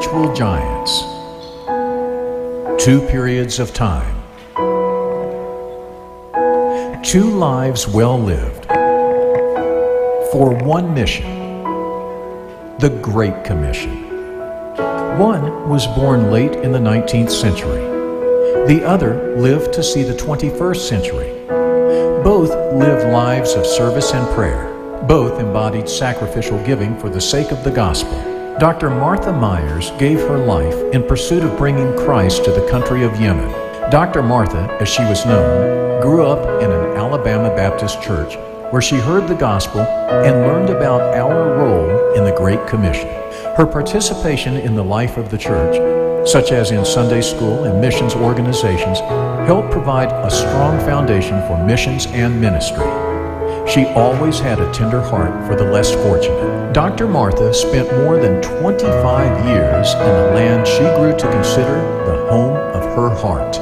Spiritual giants. Two periods of time. Two lives well lived. For one mission. The Great Commission. One was born late in the 19th century. The other lived to see the 21st century. Both lived lives of service and prayer. Both embodied sacrificial giving for the sake of the gospel. Dr. Martha Myers gave her life in pursuit of bringing Christ to the country of Yemen. Dr. Martha, as she was known, grew up in an Alabama Baptist church where she heard the gospel and learned about our role in the Great Commission. Her participation in the life of the church, such as in Sunday school and missions organizations, helped provide a strong foundation for missions and ministry. She always had a tender heart for the less fortunate. Dr. Martha spent more than 25 years in a land she grew to consider the home of her heart.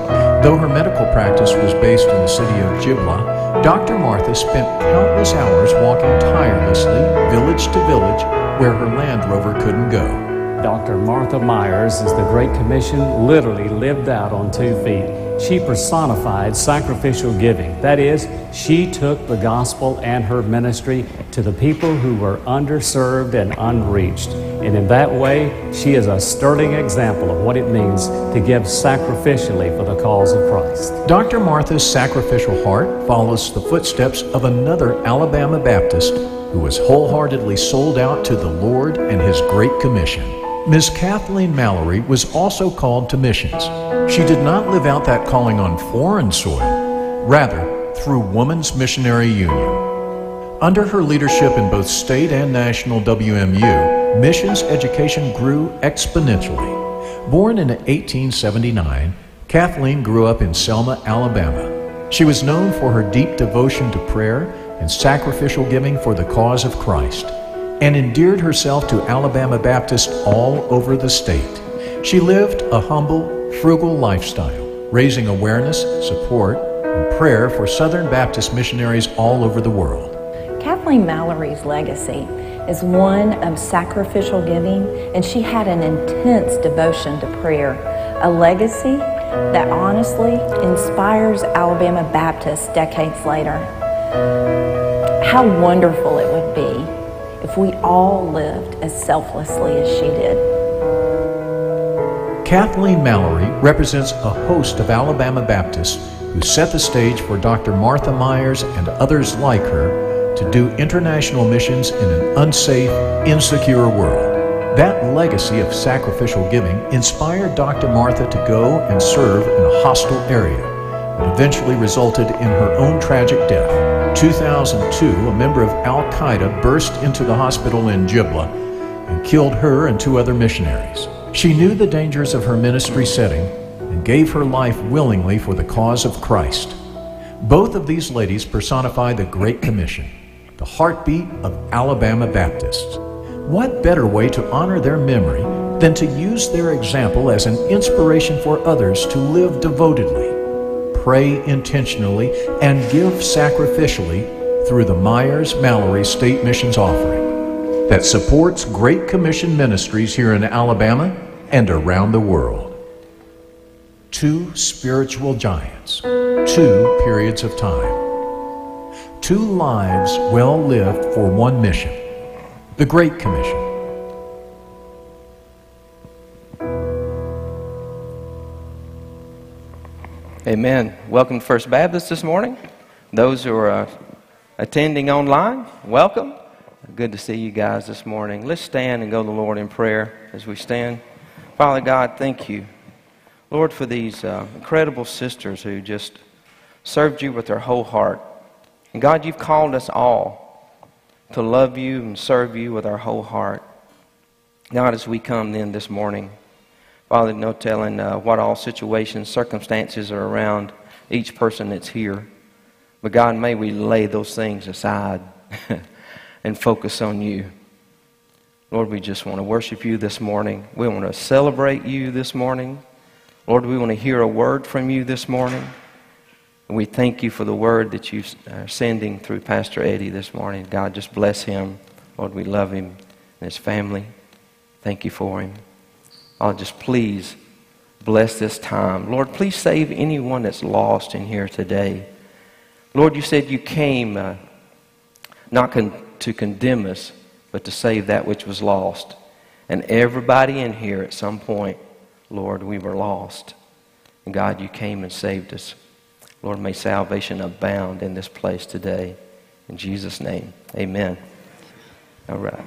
Though her medical practice was based in the city of Jibla, Dr. Martha spent countless hours walking tirelessly, village to village, where her Land Rover couldn't go. Dr. Martha Myers is the Great Commission literally lived out on two feet. She personified sacrificial giving. That is, she took the gospel and her ministry to the people who were underserved and unreached. And in that way, she is a sterling example of what it means to give sacrificially for the cause of Christ. Dr. Martha's sacrificial heart follows the footsteps of another Alabama Baptist who was wholeheartedly sold out to the Lord and His Great Commission. Ms. Kathleen Mallory was also called to missions. She did not live out that calling on foreign soil, rather, through Woman's Missionary Union. Under her leadership in both state and national WMU, missions education grew exponentially. Born in 1879, Kathleen grew up in Selma, Alabama. She was known for her deep devotion to prayer and sacrificial giving for the cause of Christ and endeared herself to Alabama Baptists all over the state. She lived a humble, frugal lifestyle, raising awareness, support, and prayer for Southern Baptist missionaries all over the world. Kathleen Mallory's legacy is one of sacrificial giving, and she had an intense devotion to prayer, a legacy that honestly inspires Alabama Baptists decades later. How wonderful it would be if we all lived as selflessly as she did. Kathleen Mallory represents a host of Alabama Baptists who set the stage for Dr. Martha Myers and others like her to do international missions in an unsafe, insecure world. That legacy of sacrificial giving inspired Dr. Martha to go and serve in a hostile area, but eventually resulted in her own tragic death. 2002, a member of Al Qaeda burst into the hospital in Jibla and killed her and two other missionaries. She knew the dangers of her ministry setting and gave her life willingly for the cause of Christ. Both of these ladies personify the Great Commission, the heartbeat of Alabama Baptists. What better way to honor their memory than to use their example as an inspiration for others to live devotedly? Pray intentionally, and give sacrificially through the Myers Mallory State Missions offering that supports Great Commission ministries here in Alabama and around the world. Two spiritual giants, two periods of time, two lives well lived for one mission the Great Commission. Amen. Welcome to First Baptist this morning. Those who are uh, attending online, welcome. Good to see you guys this morning. Let's stand and go to the Lord in prayer as we stand. Father God, thank you, Lord, for these uh, incredible sisters who just served you with their whole heart. And God, you've called us all to love you and serve you with our whole heart. God, as we come then this morning, Father, no telling uh, what all situations, circumstances are around each person that's here. But God, may we lay those things aside and focus on you. Lord, we just want to worship you this morning. We want to celebrate you this morning. Lord, we want to hear a word from you this morning. And we thank you for the word that you are sending through Pastor Eddie this morning. God, just bless him. Lord, we love him and his family. Thank you for him. I'll just please bless this time. Lord, please save anyone that's lost in here today. Lord, you said you came uh, not con- to condemn us, but to save that which was lost. And everybody in here at some point, Lord, we were lost. And God, you came and saved us. Lord, may salvation abound in this place today. In Jesus' name, amen. All right.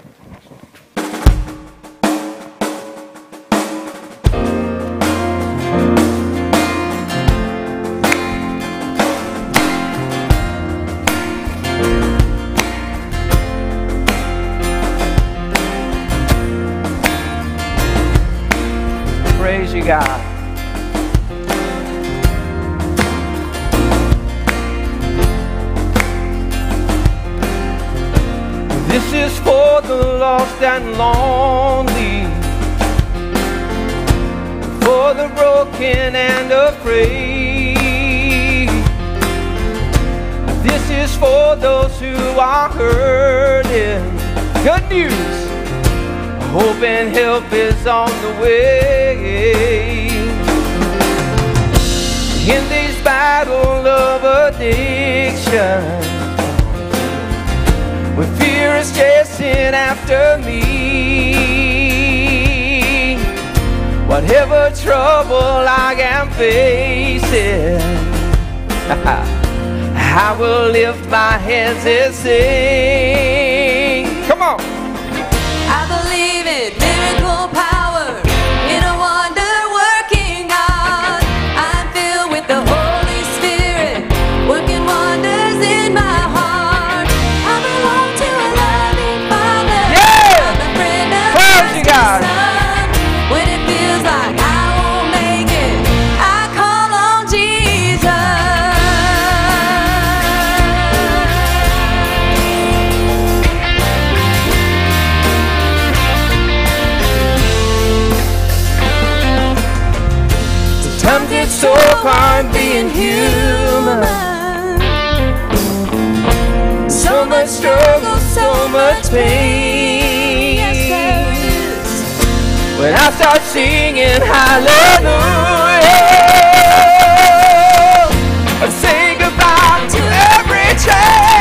You, God. This is for the lost and lonely, for the broken and afraid. This is for those who are hurting. Good news. Hope and help is on the way. In this battle of addiction, when fear is chasing after me, whatever trouble I am facing, I will lift my hands and sing. Come on. I believe in miracle power so hard being human. So much struggle, so much pain. When I start singing hallelujah, I say goodbye to every chain.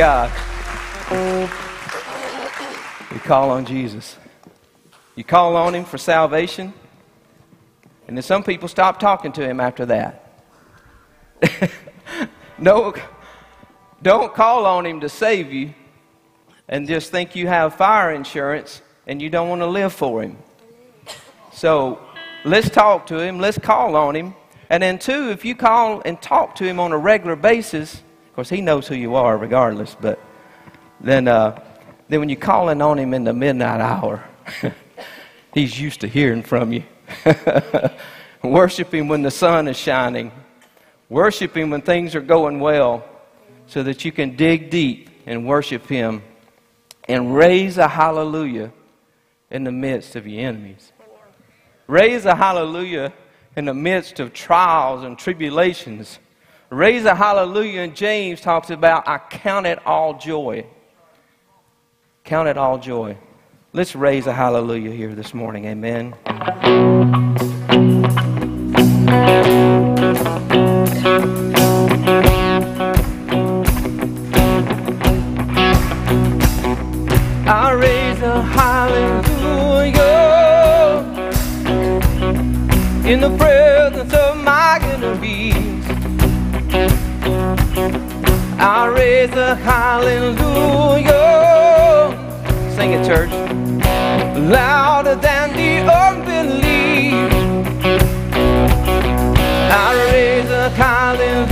You, God. We call on Jesus. You call on Him for salvation, and then some people stop talking to Him after that. no, don't call on him to save you and just think you have fire insurance and you don't want to live for him. So let's talk to him, let's call on him. And then, two, if you call and talk to him on a regular basis, course, he knows who you are regardless, but then, uh, then when you're calling on him in the midnight hour, he's used to hearing from you. Worship him when the sun is shining. Worship him when things are going well so that you can dig deep and worship him and raise a hallelujah in the midst of your enemies. Raise a hallelujah in the midst of trials and tribulations. Raise a hallelujah, and James talks about, I count it all joy. Count it all joy. Let's raise a hallelujah here this morning. Amen. I raise a hallelujah in the presence I raise a hallelujah. Sing it, church. Louder than the unbelief. I raise a hallelujah.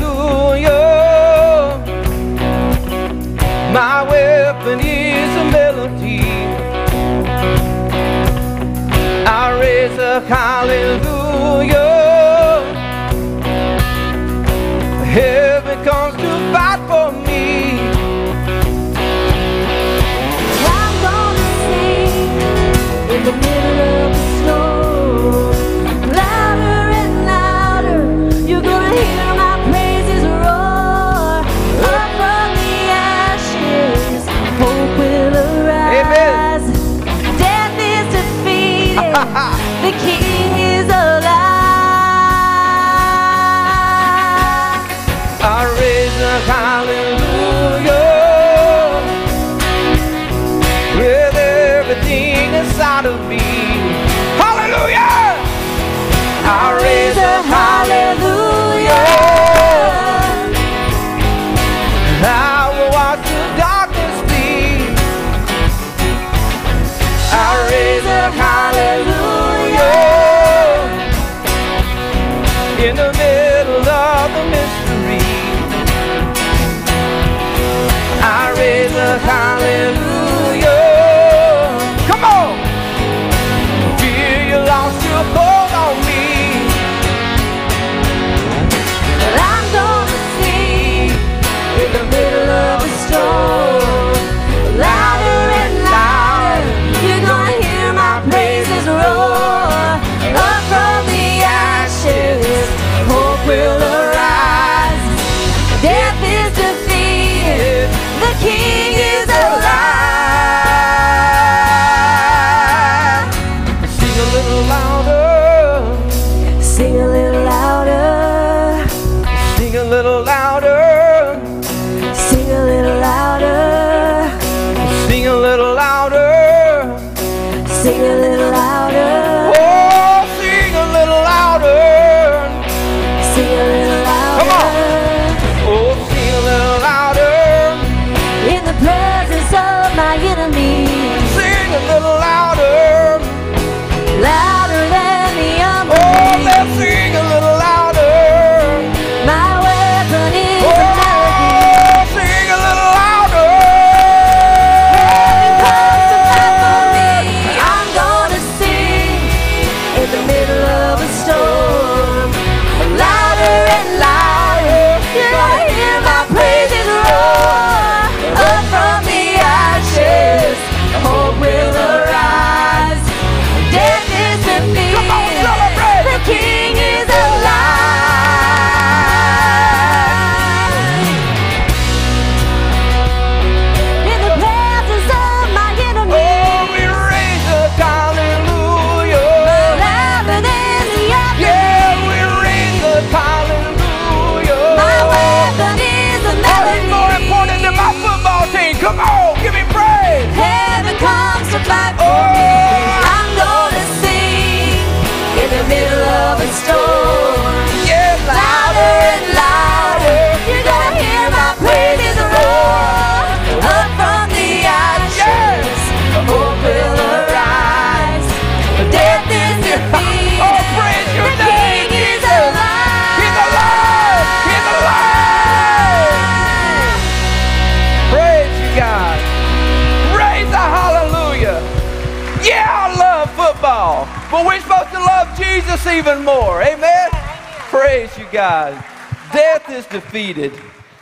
Death is defeated.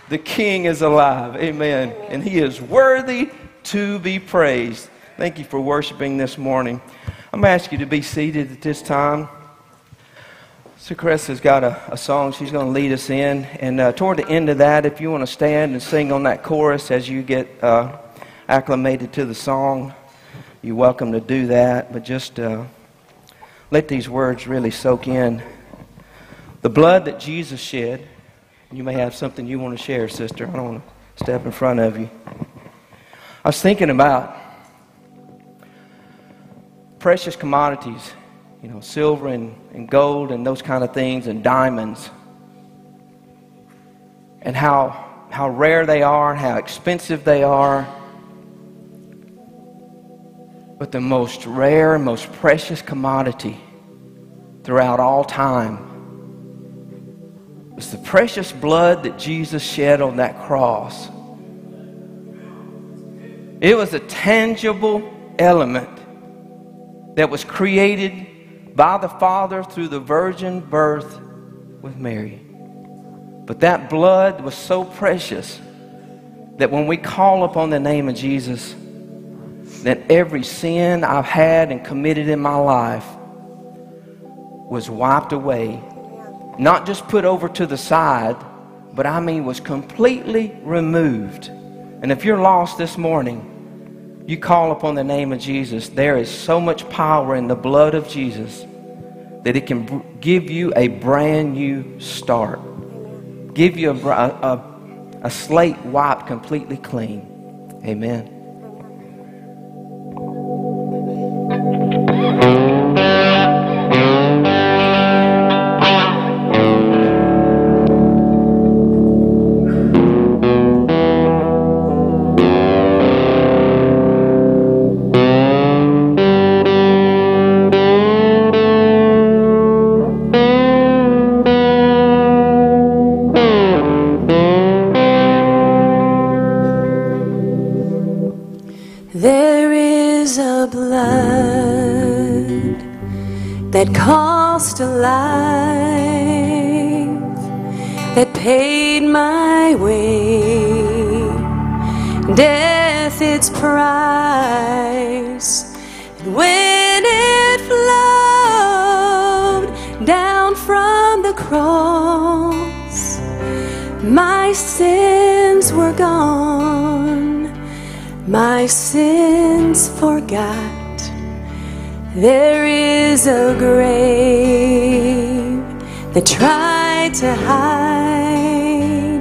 The King is alive. Amen. And he is worthy to be praised. Thank you for worshiping this morning. I'm going to ask you to be seated at this time. So Chris has got a, a song she's going to lead us in. And uh, toward the end of that, if you want to stand and sing on that chorus as you get uh, acclimated to the song, you're welcome to do that. But just uh, let these words really soak in. The blood that Jesus shed. You may have something you want to share, sister. I don't want to step in front of you. I was thinking about precious commodities you know, silver and, and gold and those kind of things and diamonds. And how, how rare they are and how expensive they are. But the most rare and most precious commodity throughout all time was the precious blood that Jesus shed on that cross. It was a tangible element that was created by the Father through the virgin birth with Mary. But that blood was so precious that when we call upon the name of Jesus, that every sin I've had and committed in my life was wiped away. Not just put over to the side, but I mean was completely removed. And if you're lost this morning, you call upon the name of Jesus, there is so much power in the blood of Jesus that it can give you a brand new start, give you a, a, a, a slate wiped completely clean. Amen. That tried to hide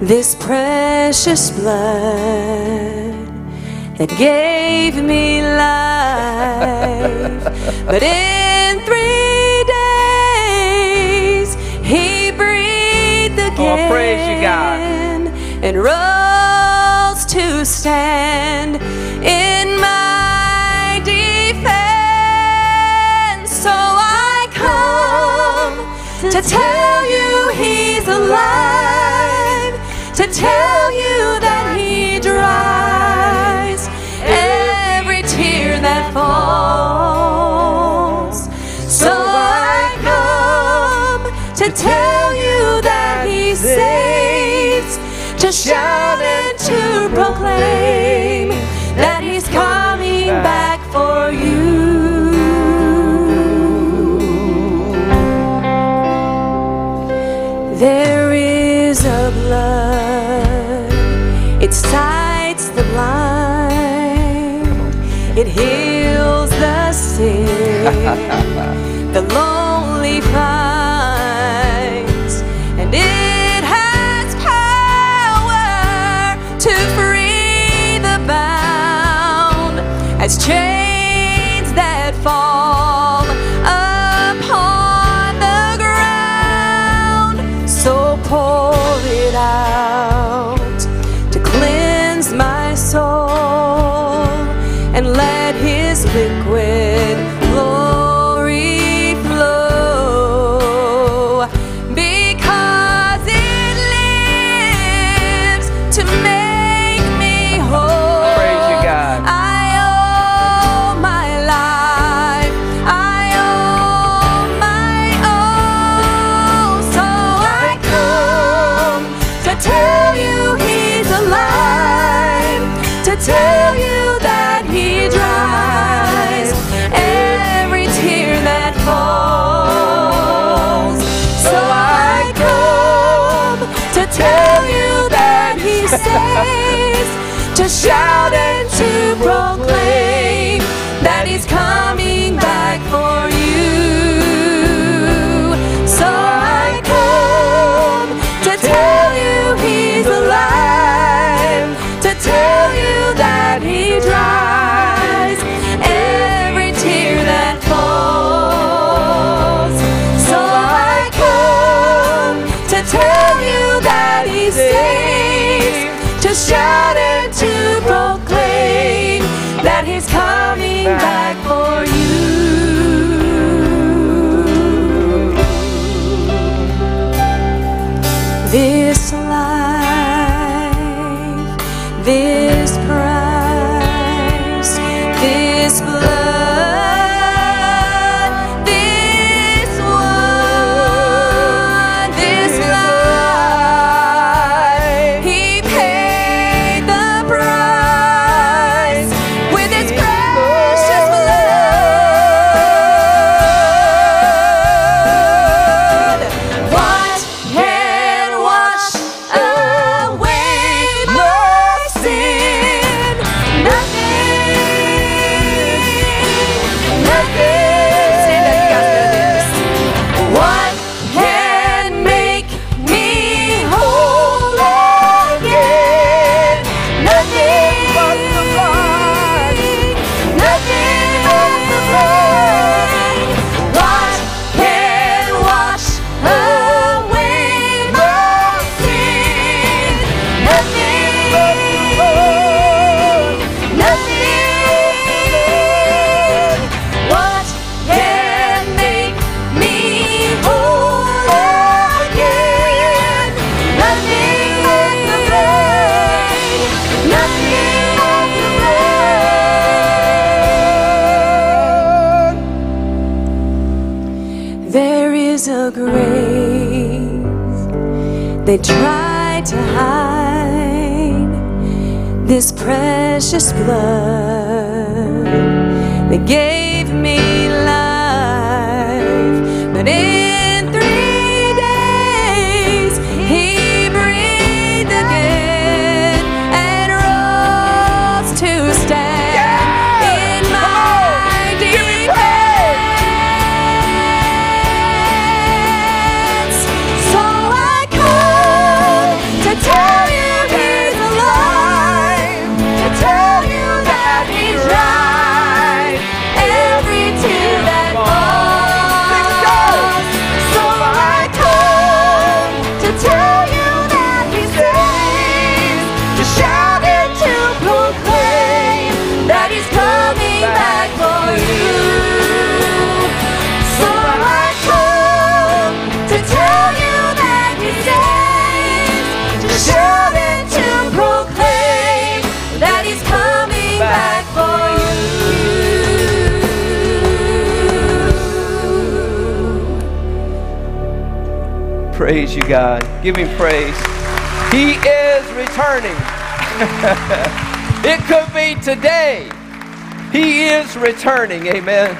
this precious blood that gave me life. but in three days, He breathed again Oh, praise you, God. and rose to stand in my defense. So to tell you He's alive, to tell you that He dries every tear that falls. So I come to tell you that He saves, to shout and to proclaim heals the sick, the lonely finds, coming back Praise you, God. Give him praise. He is returning. it could be today. He is returning. Amen.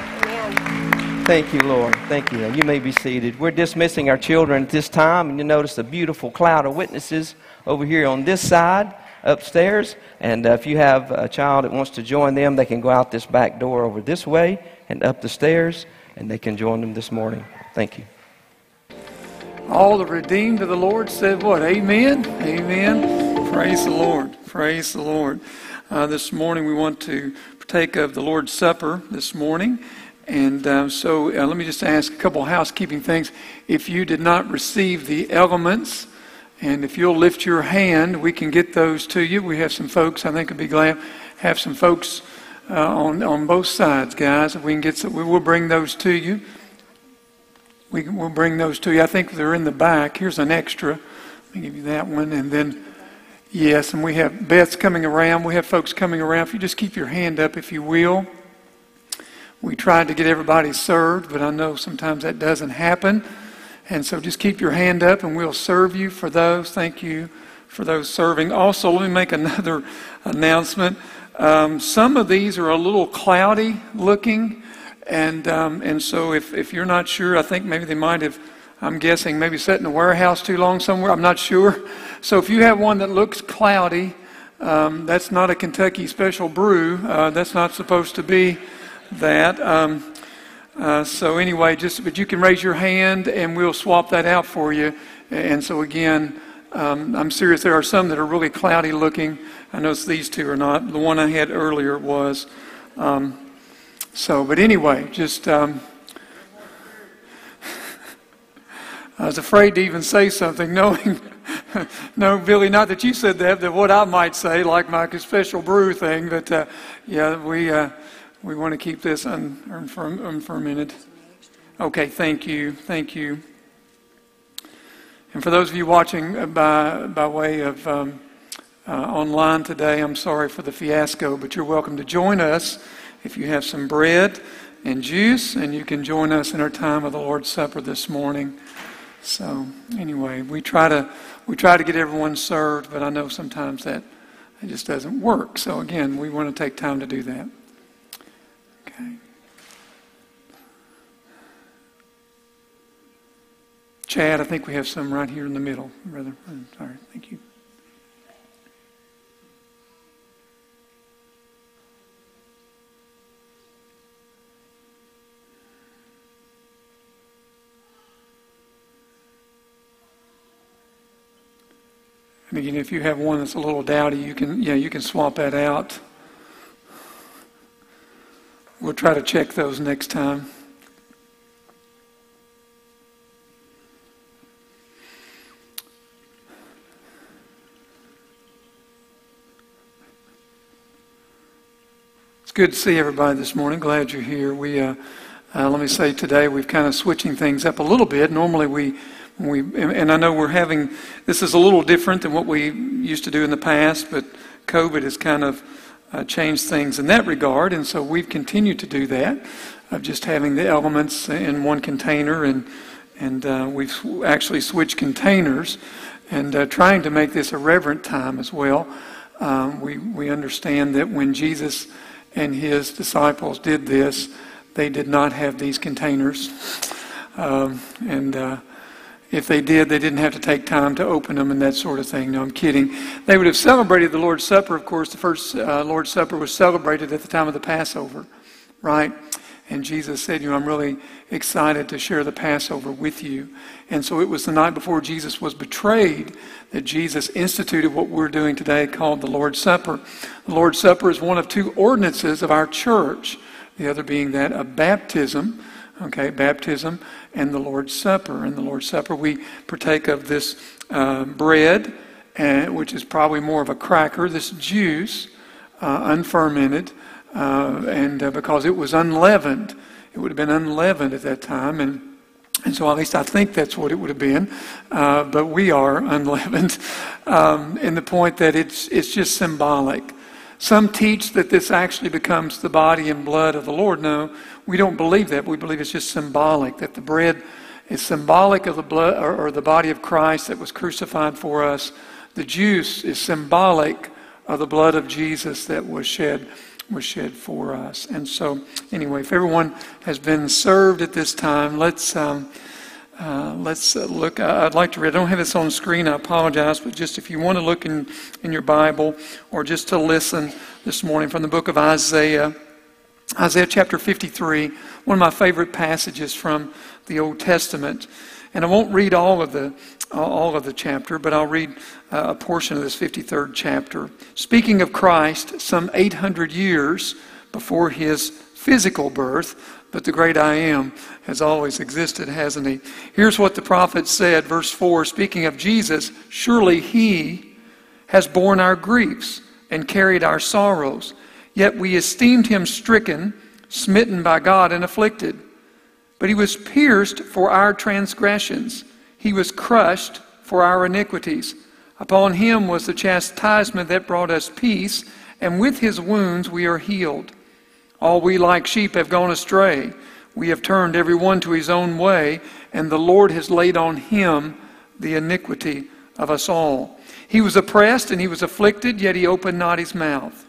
Thank you, Lord. Thank you. You may be seated. We're dismissing our children at this time, and you notice a beautiful cloud of witnesses over here on this side upstairs. And uh, if you have a child that wants to join them, they can go out this back door over this way and up the stairs, and they can join them this morning. Thank you. All the redeemed of the Lord said what? Amen. Amen. Praise the Lord. Praise the Lord. Uh, this morning we want to partake of the Lord's Supper this morning. And uh, so uh, let me just ask a couple housekeeping things. If you did not receive the elements, and if you'll lift your hand, we can get those to you. We have some folks, I think, would be glad, have some folks uh, on, on both sides, guys. If we can get some, we will bring those to you. We can, we'll bring those to you. I think they're in the back. Here's an extra. Let me give you that one. And then, yes, and we have Beth's coming around. We have folks coming around. If you just keep your hand up, if you will. We tried to get everybody served, but I know sometimes that doesn't happen. And so just keep your hand up and we'll serve you for those. Thank you for those serving. Also, let me make another announcement. Um, some of these are a little cloudy looking. And, um, and so if, if you're not sure, I think maybe they might have I'm guessing maybe sat in a warehouse too long somewhere. I'm not sure. So if you have one that looks cloudy, um, that's not a Kentucky special brew. Uh, that's not supposed to be that. Um, uh, so anyway, just but you can raise your hand and we'll swap that out for you. And so again, um, I'm serious. There are some that are really cloudy looking. I noticed these two are not. The one I had earlier was. Um, so, but anyway, just um, I was afraid to even say something, knowing, no, Billy, not that you said that, that what I might say, like my special brew thing, but uh, yeah, we uh, we want to keep this un, unfermented. Okay, thank you, thank you. And for those of you watching by by way of um, uh, online today, I'm sorry for the fiasco, but you're welcome to join us if you have some bread and juice, and you can join us in our time of the Lord's Supper this morning. So anyway, we try to we try to get everyone served, but I know sometimes that it just doesn't work. So again, we want to take time to do that. Okay. Chad, I think we have some right here in the middle, brother. Sorry. Thank you. And again, if you have one that's a little dowdy, you can, yeah, you can swap that out. We'll try to check those next time. It's good to see everybody this morning. Glad you're here. We, uh, uh, let me say today, we've kind of switching things up a little bit. Normally we we, and I know we're having, this is a little different than what we used to do in the past, but COVID has kind of uh, changed things in that regard. And so we've continued to do that of just having the elements in one container. And, and uh, we've actually switched containers and uh, trying to make this a reverent time as well. Um, we, we understand that when Jesus and his disciples did this, they did not have these containers. Um, and uh, if they did, they didn't have to take time to open them and that sort of thing. No, I'm kidding. They would have celebrated the Lord's Supper. Of course, the first uh, Lord's Supper was celebrated at the time of the Passover, right? And Jesus said, You know, I'm really excited to share the Passover with you. And so it was the night before Jesus was betrayed that Jesus instituted what we're doing today called the Lord's Supper. The Lord's Supper is one of two ordinances of our church, the other being that of baptism okay, baptism and the Lord's Supper. In the Lord's Supper, we partake of this uh, bread, which is probably more of a cracker, this juice, uh, unfermented, uh, and uh, because it was unleavened, it would have been unleavened at that time, and and so, at least I think that's what it would have been. Uh, but we are unleavened um, in the point that it's, it's just symbolic. Some teach that this actually becomes the body and blood of the Lord. No, we don't believe that. We believe it's just symbolic, that the bread is symbolic of the blood or, or the body of Christ that was crucified for us. The juice is symbolic of the blood of Jesus that was shed was shed for us. And so, anyway, if everyone has been served at this time, let's um, uh, let's uh, look. I'd like to read. I don't have this on screen. I apologize, but just if you want to look in in your Bible or just to listen this morning from the book of Isaiah. Isaiah chapter 53, one of my favorite passages from the Old Testament. And I won't read all of the, all of the chapter, but I'll read uh, a portion of this 53rd chapter. Speaking of Christ, some 800 years before his physical birth, but the great I am has always existed, hasn't he? Here's what the prophet said, verse 4 speaking of Jesus, surely he has borne our griefs and carried our sorrows. Yet we esteemed him stricken, smitten by God, and afflicted. But he was pierced for our transgressions, he was crushed for our iniquities. Upon him was the chastisement that brought us peace, and with his wounds we are healed. All we like sheep have gone astray. We have turned every one to his own way, and the Lord has laid on him the iniquity of us all. He was oppressed and he was afflicted, yet he opened not his mouth.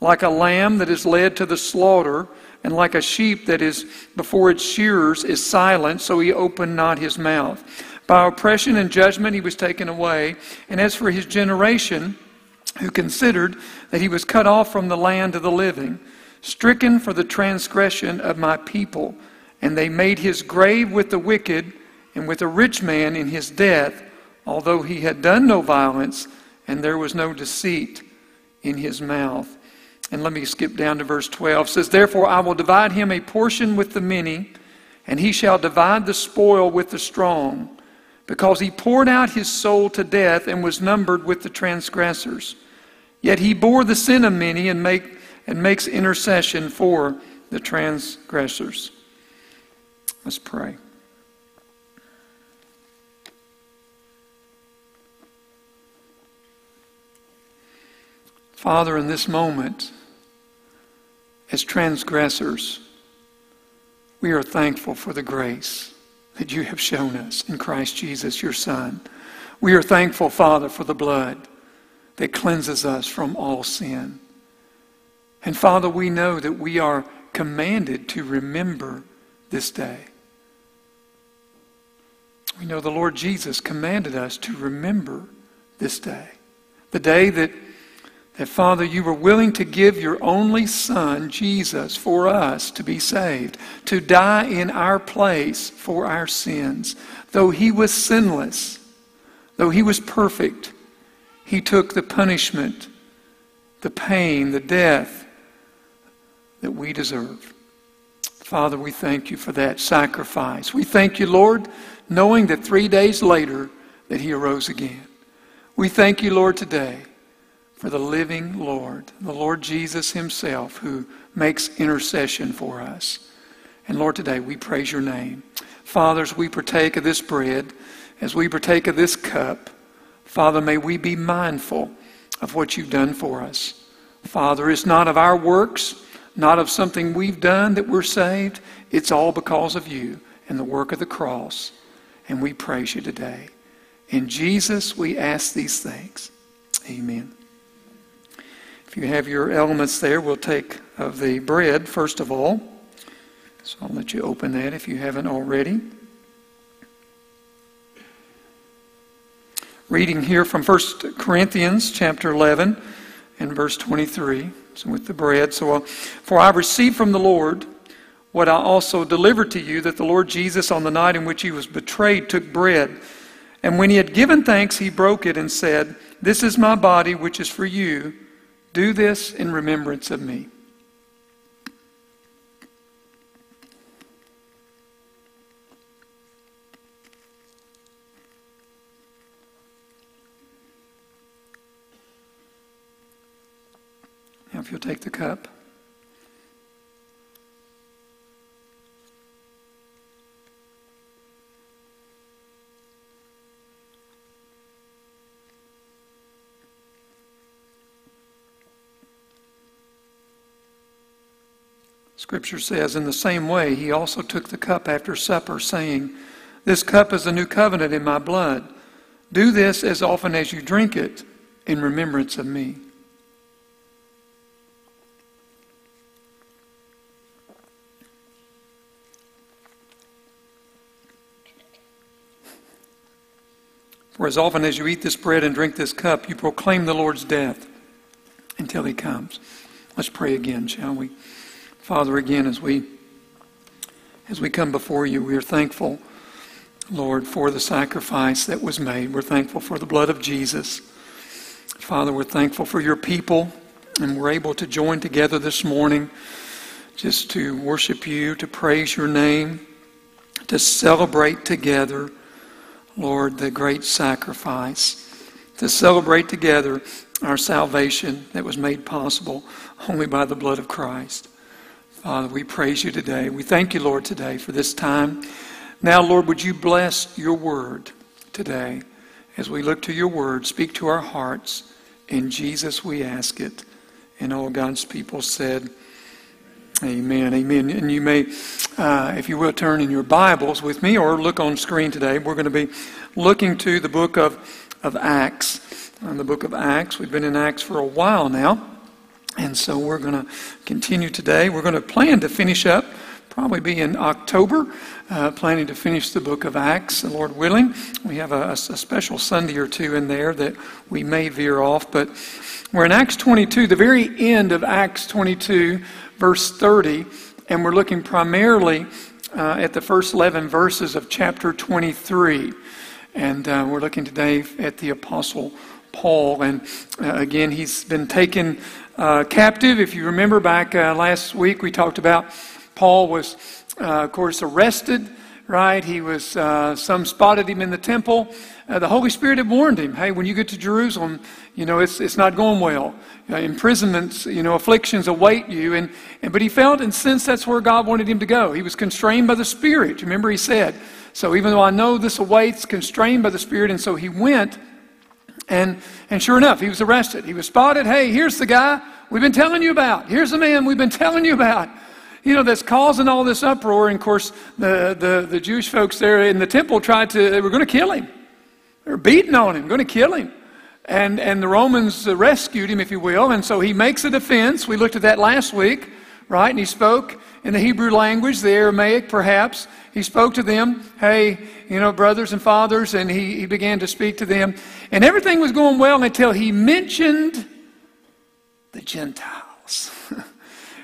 Like a lamb that is led to the slaughter, and like a sheep that is before its shearers is silent, so he opened not his mouth. By oppression and judgment he was taken away. And as for his generation, who considered that he was cut off from the land of the living, stricken for the transgression of my people, and they made his grave with the wicked and with a rich man in his death, although he had done no violence, and there was no deceit in his mouth. And let me skip down to verse 12. It says, Therefore I will divide him a portion with the many, and he shall divide the spoil with the strong, because he poured out his soul to death and was numbered with the transgressors. Yet he bore the sin of many and, make, and makes intercession for the transgressors. Let's pray. Father, in this moment, as transgressors, we are thankful for the grace that you have shown us in Christ Jesus, your Son. We are thankful, Father, for the blood that cleanses us from all sin. And Father, we know that we are commanded to remember this day. We know the Lord Jesus commanded us to remember this day. The day that that, Father, you were willing to give your only Son, Jesus, for us to be saved, to die in our place for our sins. Though he was sinless, though he was perfect, he took the punishment, the pain, the death that we deserve. Father, we thank you for that sacrifice. We thank you, Lord, knowing that three days later that he arose again. We thank you, Lord, today for the living Lord, the Lord Jesus Himself, who makes intercession for us. And Lord, today we praise your name. Fathers, we partake of this bread, as we partake of this cup, Father, may we be mindful of what you've done for us. Father, it's not of our works, not of something we've done that we're saved. It's all because of you and the work of the cross. And we praise you today. In Jesus, we ask these things. Amen. If you have your elements there, we'll take of the bread first of all. So I'll let you open that if you haven't already. Reading here from 1 Corinthians chapter 11 and verse 23. So with the bread. So, uh, for I received from the Lord what I also delivered to you that the Lord Jesus, on the night in which he was betrayed, took bread. And when he had given thanks, he broke it and said, This is my body, which is for you. Do this in remembrance of me. You'll take the cup. Scripture says, In the same way, he also took the cup after supper, saying, This cup is a new covenant in my blood. Do this as often as you drink it in remembrance of me. For as often as you eat this bread and drink this cup, you proclaim the Lord's death until he comes. Let's pray again, shall we? Father, again, as we as we come before you, we are thankful, Lord, for the sacrifice that was made. We're thankful for the blood of Jesus. Father, we're thankful for your people, and we're able to join together this morning just to worship you, to praise your name, to celebrate together, Lord, the great sacrifice, to celebrate together our salvation that was made possible only by the blood of Christ. Father, we praise you today. We thank you, Lord, today for this time. Now, Lord, would you bless your word today as we look to your word, speak to our hearts. In Jesus, we ask it. And all God's people said, Amen. Amen. And you may, uh, if you will, turn in your Bibles with me or look on screen today. We're going to be looking to the book of, of Acts. Uh, the book of Acts. We've been in Acts for a while now. And so we're going to continue today. We're going to plan to finish up, probably be in October, uh, planning to finish the book of Acts, the Lord willing. We have a, a special Sunday or two in there that we may veer off, but we're in Acts 22, the very end of Acts 22, verse 30, and we're looking primarily uh, at the first 11 verses of chapter 23. And uh, we're looking today at the Apostle Paul. And uh, again, he's been taken uh, captive. If you remember back uh, last week, we talked about Paul was, uh, of course, arrested, right? He was, uh, some spotted him in the temple. Uh, the Holy Spirit had warned him hey, when you get to Jerusalem, you know, it's, it's not going well. Uh, imprisonments, you know, afflictions await you. And, and, but he felt and sensed that's where God wanted him to go. He was constrained by the Spirit. Remember, he said, so even though I know this awaits, constrained by the Spirit, and so he went, and, and sure enough, he was arrested. He was spotted. Hey, here's the guy we've been telling you about. Here's the man we've been telling you about. You know, that's causing all this uproar. And of course, the, the, the Jewish folks there in the temple tried to, they were going to kill him. They were beating on him, going to kill him. And, and the Romans rescued him, if you will. And so he makes a defense. We looked at that last week, right? And he spoke in the Hebrew language, the Aramaic perhaps. He spoke to them, hey, you know, brothers and fathers, and he, he began to speak to them. And everything was going well until he mentioned the Gentiles.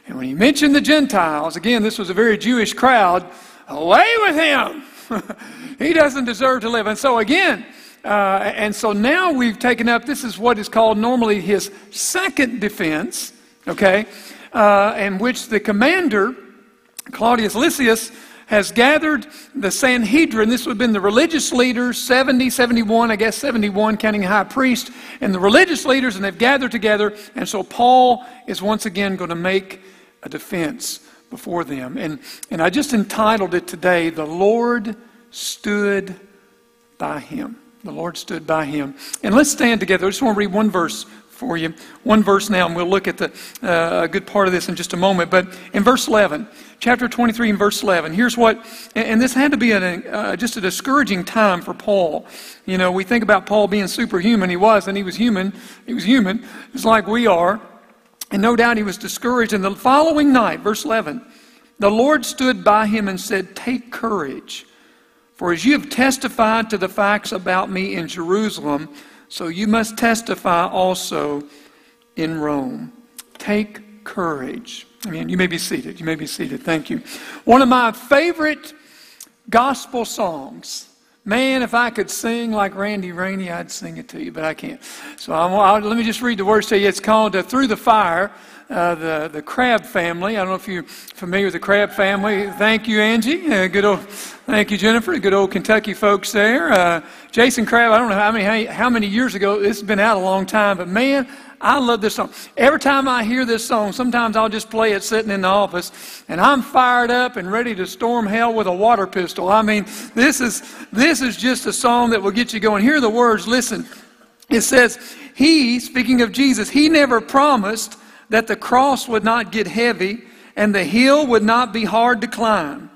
And when he mentioned the Gentiles, again, this was a very Jewish crowd, away with him. he doesn't deserve to live. And so, again, uh, and so now we've taken up, this is what is called normally his second defense, okay, uh, in which the commander, Claudius Lysias, has gathered the Sanhedrin. This would have been the religious leaders, 70, 71, I guess 71, counting high priest, and the religious leaders, and they've gathered together. And so Paul is once again going to make a defense before them. And, and I just entitled it today, The Lord Stood by Him. The Lord stood by him. And let's stand together. I just want to read one verse for you. One verse now, and we'll look at the, uh, a good part of this in just a moment. But in verse 11, chapter 23 and verse 11, here's what, and this had to be an, uh, just a discouraging time for Paul. You know, we think about Paul being superhuman. He was, and he was human. He was human, just like we are. And no doubt he was discouraged. And the following night, verse 11, the Lord stood by him and said, Take courage, for as you have testified to the facts about me in Jerusalem, so you must testify also in Rome. Take courage. I mean, you may be seated. You may be seated. Thank you. One of my favorite gospel songs. Man, if I could sing like Randy Rainey, I'd sing it to you, but I can't. So I'll, let me just read the words to you. It's called uh, Through the Fire uh, the, the Crabb family. I don't know if you're familiar with the Crabb family. Thank you, Angie. Uh, good old, thank you, Jennifer. Good old Kentucky folks there. Uh, Jason Crabb, I don't know how many, how many years ago, this has been out a long time, but man, I love this song. Every time I hear this song, sometimes I'll just play it sitting in the office, and I'm fired up and ready to storm hell with a water pistol. I mean, this is, this is just a song that will get you going. Hear the words, listen. It says, He, speaking of Jesus, He never promised that the cross would not get heavy and the hill would not be hard to climb.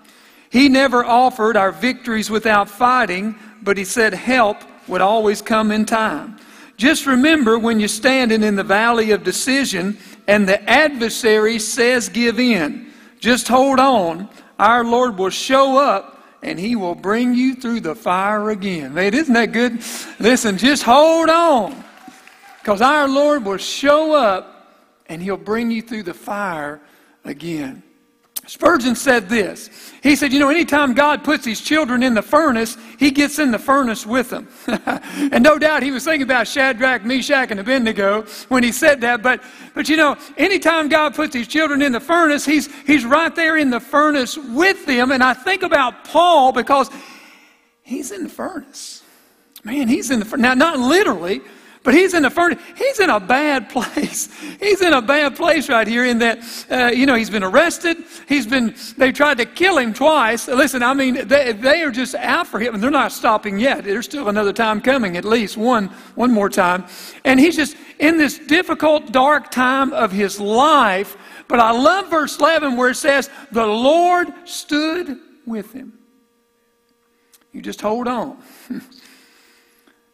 He never offered our victories without fighting, but he said help would always come in time. Just remember when you're standing in the valley of decision and the adversary says give in, just hold on. Our Lord will show up and he will bring you through the fire again. Man, isn't that good? Listen, just hold on because our Lord will show up and he'll bring you through the fire again. Spurgeon said this. He said, You know, anytime God puts his children in the furnace, he gets in the furnace with them. and no doubt he was thinking about Shadrach, Meshach, and Abednego when he said that. But, but you know, anytime God puts his children in the furnace, he's, he's right there in the furnace with them. And I think about Paul because he's in the furnace. Man, he's in the furnace. Now, not literally, but he's in a furnace. He's in a bad place. He's in a bad place right here in that, uh, you know, he's been arrested. He's been, they tried to kill him twice. Listen, I mean, they, they are just out for him and they're not stopping yet. There's still another time coming, at least one, one more time. And he's just in this difficult, dark time of his life. But I love verse 11 where it says, the Lord stood with him. You just hold on.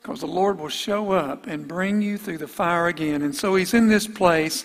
Because the Lord will show up and bring you through the fire again. And so he's in this place.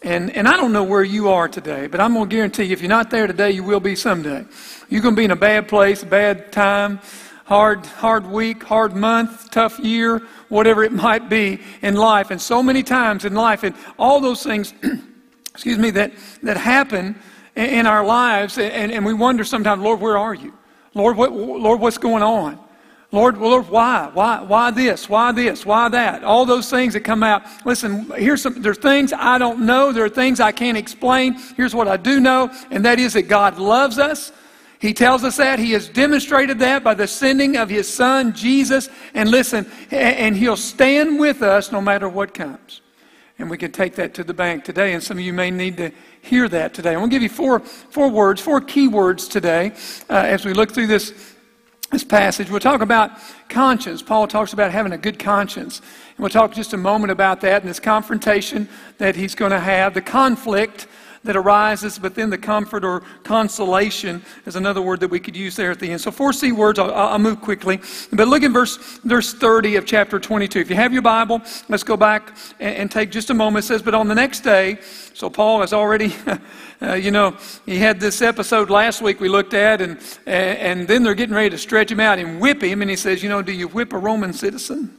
And, and I don't know where you are today, but I'm going to guarantee you, if you're not there today, you will be someday. You're going to be in a bad place, a bad time, hard, hard week, hard month, tough year, whatever it might be in life. And so many times in life, and all those things, excuse me, that, that happen in, our lives, and, and we wonder sometimes, Lord, where are you? Lord, what, Lord, what's going on? Lord, Lord, why? Why, why this? Why this? Why that? All those things that come out. Listen, here's some, there's things I don't know. There are things I can't explain. Here's what I do know, and that is that God loves us. He tells us that. He has demonstrated that by the sending of His Son, Jesus. And listen, and He'll stand with us no matter what comes. And we can take that to the bank today. And some of you may need to hear that today. I'm going to give you four, four words, four key words today uh, as we look through this this passage. We'll talk about conscience. Paul talks about having a good conscience. And we'll talk just a moment about that and this confrontation that he's going to have, the conflict that arises, but then the comfort or consolation is another word that we could use there at the end. So, four C words, I'll, I'll, move quickly. But look in verse, verse 30 of chapter 22. If you have your Bible, let's go back and, and take just a moment. It says, But on the next day, so Paul has already Uh, you know, he had this episode last week we looked at, and, and then they're getting ready to stretch him out and whip him. And he says, You know, do you whip a Roman citizen?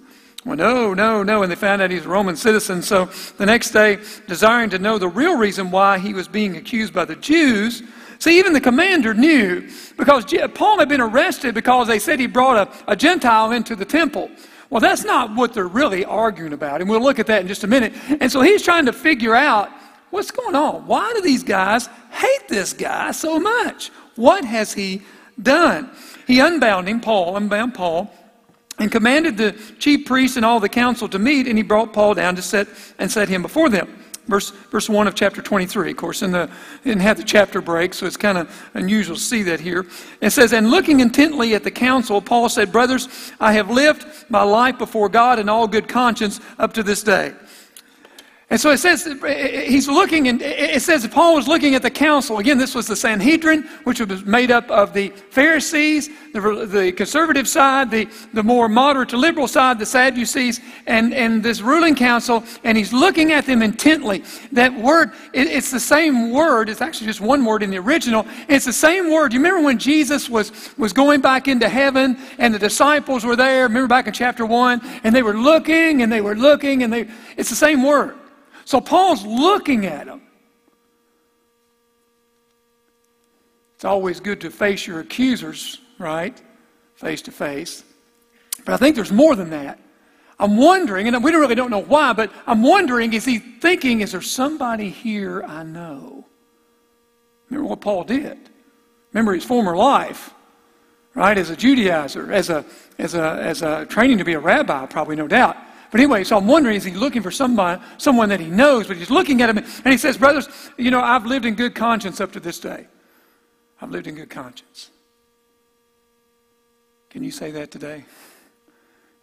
Well, no, no, no. And they found out he's a Roman citizen. So the next day, desiring to know the real reason why he was being accused by the Jews, see, even the commander knew because Paul had been arrested because they said he brought a, a Gentile into the temple. Well, that's not what they're really arguing about. And we'll look at that in just a minute. And so he's trying to figure out What's going on? Why do these guys hate this guy so much? What has he done? He unbound him, Paul, unbound Paul, and commanded the chief priests and all the council to meet, and he brought Paul down to set and set him before them. Verse, verse 1 of chapter 23. Of course, in the, didn't have the chapter break, so it's kind of unusual to see that here. It says, And looking intently at the council, Paul said, Brothers, I have lived my life before God in all good conscience up to this day. And so it says, he's looking, and it says Paul was looking at the council. Again, this was the Sanhedrin, which was made up of the Pharisees, the, the conservative side, the, the more moderate to liberal side, the Sadducees, and, and this ruling council. And he's looking at them intently. That word, it, it's the same word. It's actually just one word in the original. It's the same word. You remember when Jesus was, was going back into heaven and the disciples were there? Remember back in chapter 1? And they were looking and they were looking, and they, it's the same word. So Paul's looking at them. It's always good to face your accusers, right? Face to face. But I think there's more than that. I'm wondering, and we really don't know why, but I'm wondering is he thinking, is there somebody here I know? Remember what Paul did. Remember his former life, right? As a Judaizer, as a, as a, as a training to be a rabbi, probably, no doubt. But anyway, so I'm wondering, is he looking for somebody, someone that he knows, but he's looking at him and he says, Brothers, you know, I've lived in good conscience up to this day. I've lived in good conscience. Can you say that today?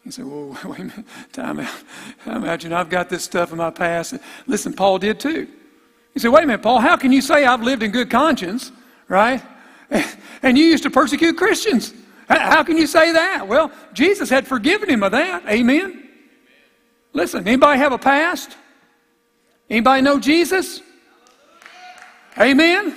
You say, Whoa, wait a minute, time out. I imagine I've got this stuff in my past. Listen, Paul did too. You say, Wait a minute, Paul, how can you say I've lived in good conscience, right? And you used to persecute Christians. How can you say that? Well, Jesus had forgiven him of that. Amen. Listen, anybody have a past? Anybody know Jesus? Amen?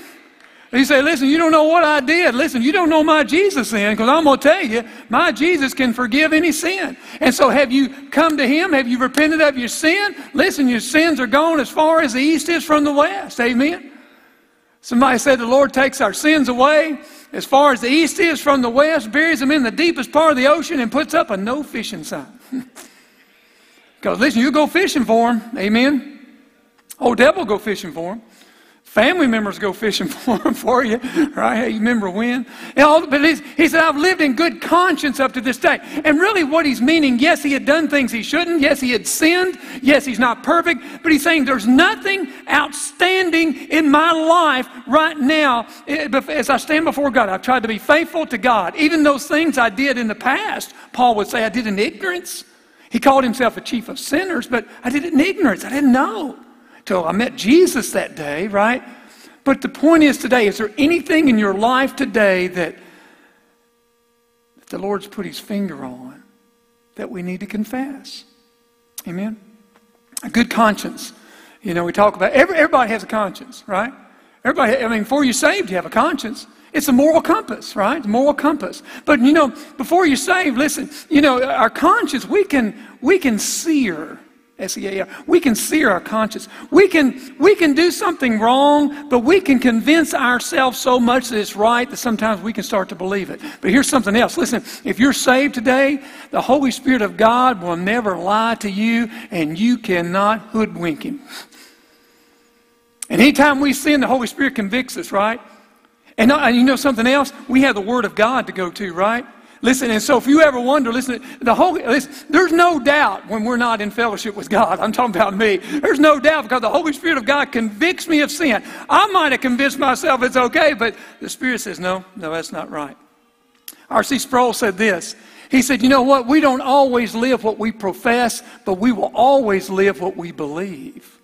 You say, listen, you don't know what I did. Listen, you don't know my Jesus then, because I'm going to tell you, my Jesus can forgive any sin. And so, have you come to Him? Have you repented of your sin? Listen, your sins are gone as far as the east is from the west. Amen? Somebody said the Lord takes our sins away as far as the east is from the west, buries them in the deepest part of the ocean, and puts up a no fishing sign. Because listen, you go fishing for them. Amen. Old devil go fishing for them. Family members go fishing for them for you, right? Hey, you remember when? but he said, I've lived in good conscience up to this day. And really, what he's meaning, yes, he had done things he shouldn't. Yes, he had sinned. Yes, he's not perfect. But he's saying there's nothing outstanding in my life right now eh, as I stand before God. I've tried to be faithful to God. Even those things I did in the past, Paul would say I did in ignorance. He called himself a chief of sinners, but I did it in ignorance. I didn't know till I met Jesus that day, right? But the point is today, is there anything in your life today that, that the Lord's put his finger on that we need to confess? Amen? A good conscience You know, we talk about every, everybody has a conscience, right? Everybody, I mean, before you're saved, you have a conscience. It's a moral compass, right? A moral compass. But you know, before you're saved, listen, you know, our conscience, we can we can sear. S-E-A-R. We can sear our conscience. We can, we can do something wrong, but we can convince ourselves so much that it's right that sometimes we can start to believe it. But here's something else. Listen, if you're saved today, the Holy Spirit of God will never lie to you, and you cannot hoodwink him. And anytime we sin, the Holy Spirit convicts us, right? And, and you know something else? We have the Word of God to go to, right? Listen, and so if you ever wonder, listen, the Holy, listen, there's no doubt when we're not in fellowship with God. I'm talking about me. There's no doubt because the Holy Spirit of God convicts me of sin. I might have convinced myself it's okay, but the Spirit says, no, no, that's not right. R.C. Sproul said this. He said, you know what? We don't always live what we profess, but we will always live what we believe.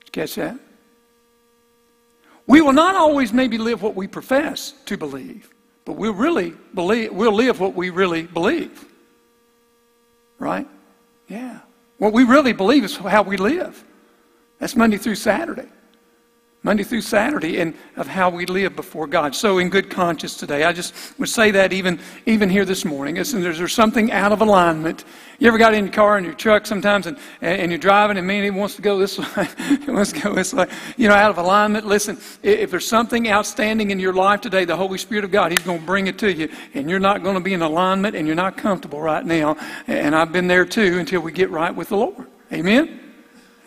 Did you catch that? We will not always maybe live what we profess to believe, but we'll really believe, we'll live what we really believe. Right? Yeah. What we really believe is how we live. That's Monday through Saturday. Monday through Saturday, and of how we live before God. So, in good conscience today, I just would say that even, even here this morning. Listen, there's, there's something out of alignment. You ever got in your car and your truck sometimes and, and you're driving and man, it wants to go this way, it wants to go this way, you know, out of alignment? Listen, if there's something outstanding in your life today, the Holy Spirit of God, He's going to bring it to you, and you're not going to be in alignment and you're not comfortable right now. And I've been there too until we get right with the Lord. Amen?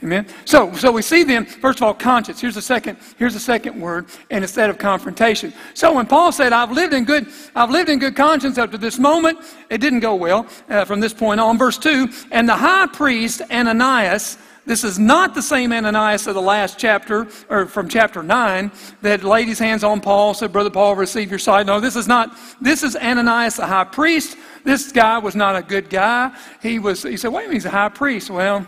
Amen. So, so we see then, first of all, conscience. Here's the second, here's the second word, and instead of confrontation. So when Paul said, I've lived in good, I've lived in good conscience up to this moment, it didn't go well uh, from this point on. Verse 2, and the high priest Ananias, this is not the same Ananias of the last chapter, or from chapter 9, that laid his hands on Paul, said, Brother Paul, receive your sight. No, this is not, this is Ananias the high priest. This guy was not a good guy. He was, he said, wait a minute, he's a high priest. Well,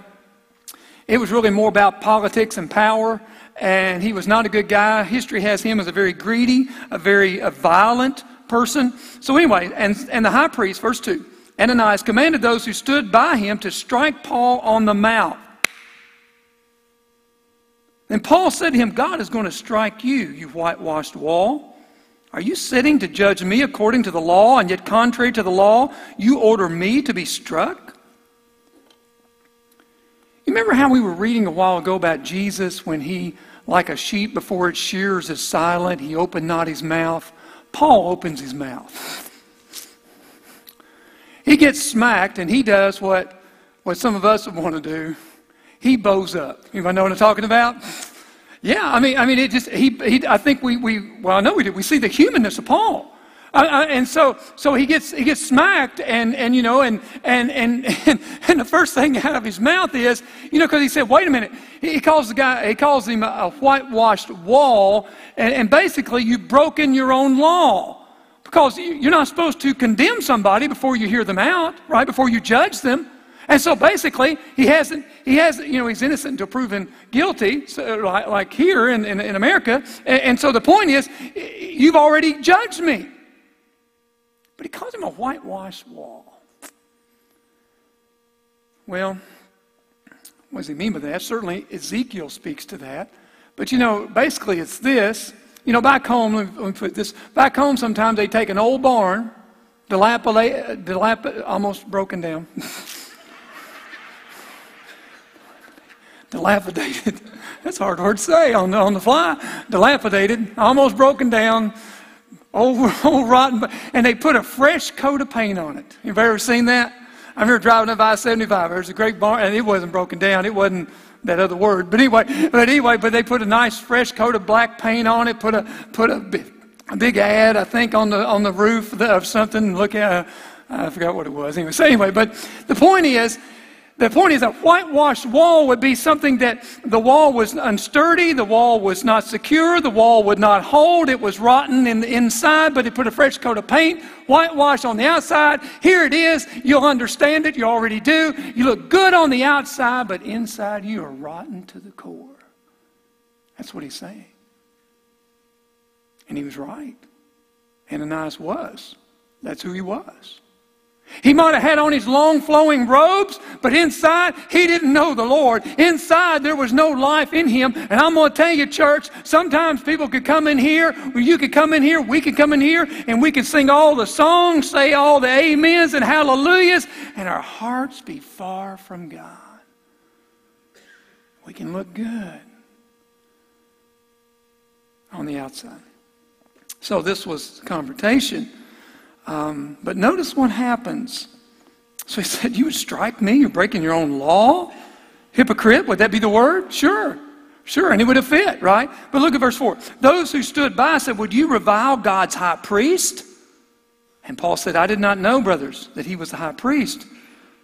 it was really more about politics and power, and he was not a good guy. History has him as a very greedy, a very a violent person. So, anyway, and, and the high priest, verse 2, Ananias commanded those who stood by him to strike Paul on the mouth. And Paul said to him, God is going to strike you, you whitewashed wall. Are you sitting to judge me according to the law, and yet contrary to the law, you order me to be struck? You remember how we were reading a while ago about Jesus when he, like a sheep before its shears, is silent, he opened not his mouth? Paul opens his mouth. He gets smacked and he does what, what some of us would want to do. He bows up. Anybody know what I'm talking about? Yeah, I mean, I mean, it just he, he I think we, we well, I know we did. We see the humanness of Paul. Uh, and so, so he gets he gets smacked, and and you know, and and and and, the first thing out of his mouth is, you know, because he said, "Wait a minute." He, calls the guy, he calls him a, whitewashed wall, and, and, basically you've broken your own law because you're not supposed to condemn somebody before you hear them out, right? Before you judge them. And so basically, he hasn't, he has, you know, he's innocent until proven guilty, so like, like, here in, in, in America. And, and so the point is, you've already judged me. But he calls him a whitewashed wall. Well, what does he mean by that? Certainly Ezekiel speaks to that. But you know, basically it's this. You know, back home, let me put this. Back home, sometimes they take an old barn, dilapidated, dilap- almost broken down. dilapidated. That's a hard word to say on on the fly. Dilapidated, almost broken down, Old, old rotten, and they put a fresh coat of paint on it. You've ever seen that? I remember driving up I-75. There's a great barn, and it wasn't broken down. It wasn't that other word, but anyway, but anyway, but they put a nice fresh coat of black paint on it. Put a put a big, a big ad, I think, on the on the roof of something. Look at, uh, I forgot what it was. Anyway, so anyway, but the point is the point is, a whitewashed wall would be something that the wall was unsturdy, the wall was not secure, the wall would not hold, it was rotten in the inside, but it put a fresh coat of paint, whitewash on the outside. Here it is, you'll understand it, you already do. You look good on the outside, but inside you are rotten to the core. That's what he's saying. And he was right. Ananias was. That's who he was. He might have had on his long flowing robes, but inside he didn't know the Lord. Inside there was no life in him. And I'm going to tell you, church, sometimes people could come in here, you could come in here, we could come in here, and we could sing all the songs, say all the amens and hallelujahs, and our hearts be far from God. We can look good on the outside. So this was confrontation. Um, but notice what happens. So he said, You would strike me? You're breaking your own law? Hypocrite, would that be the word? Sure. Sure, and it would have fit, right? But look at verse 4. Those who stood by said, Would you revile God's high priest? And Paul said, I did not know, brothers, that he was the high priest.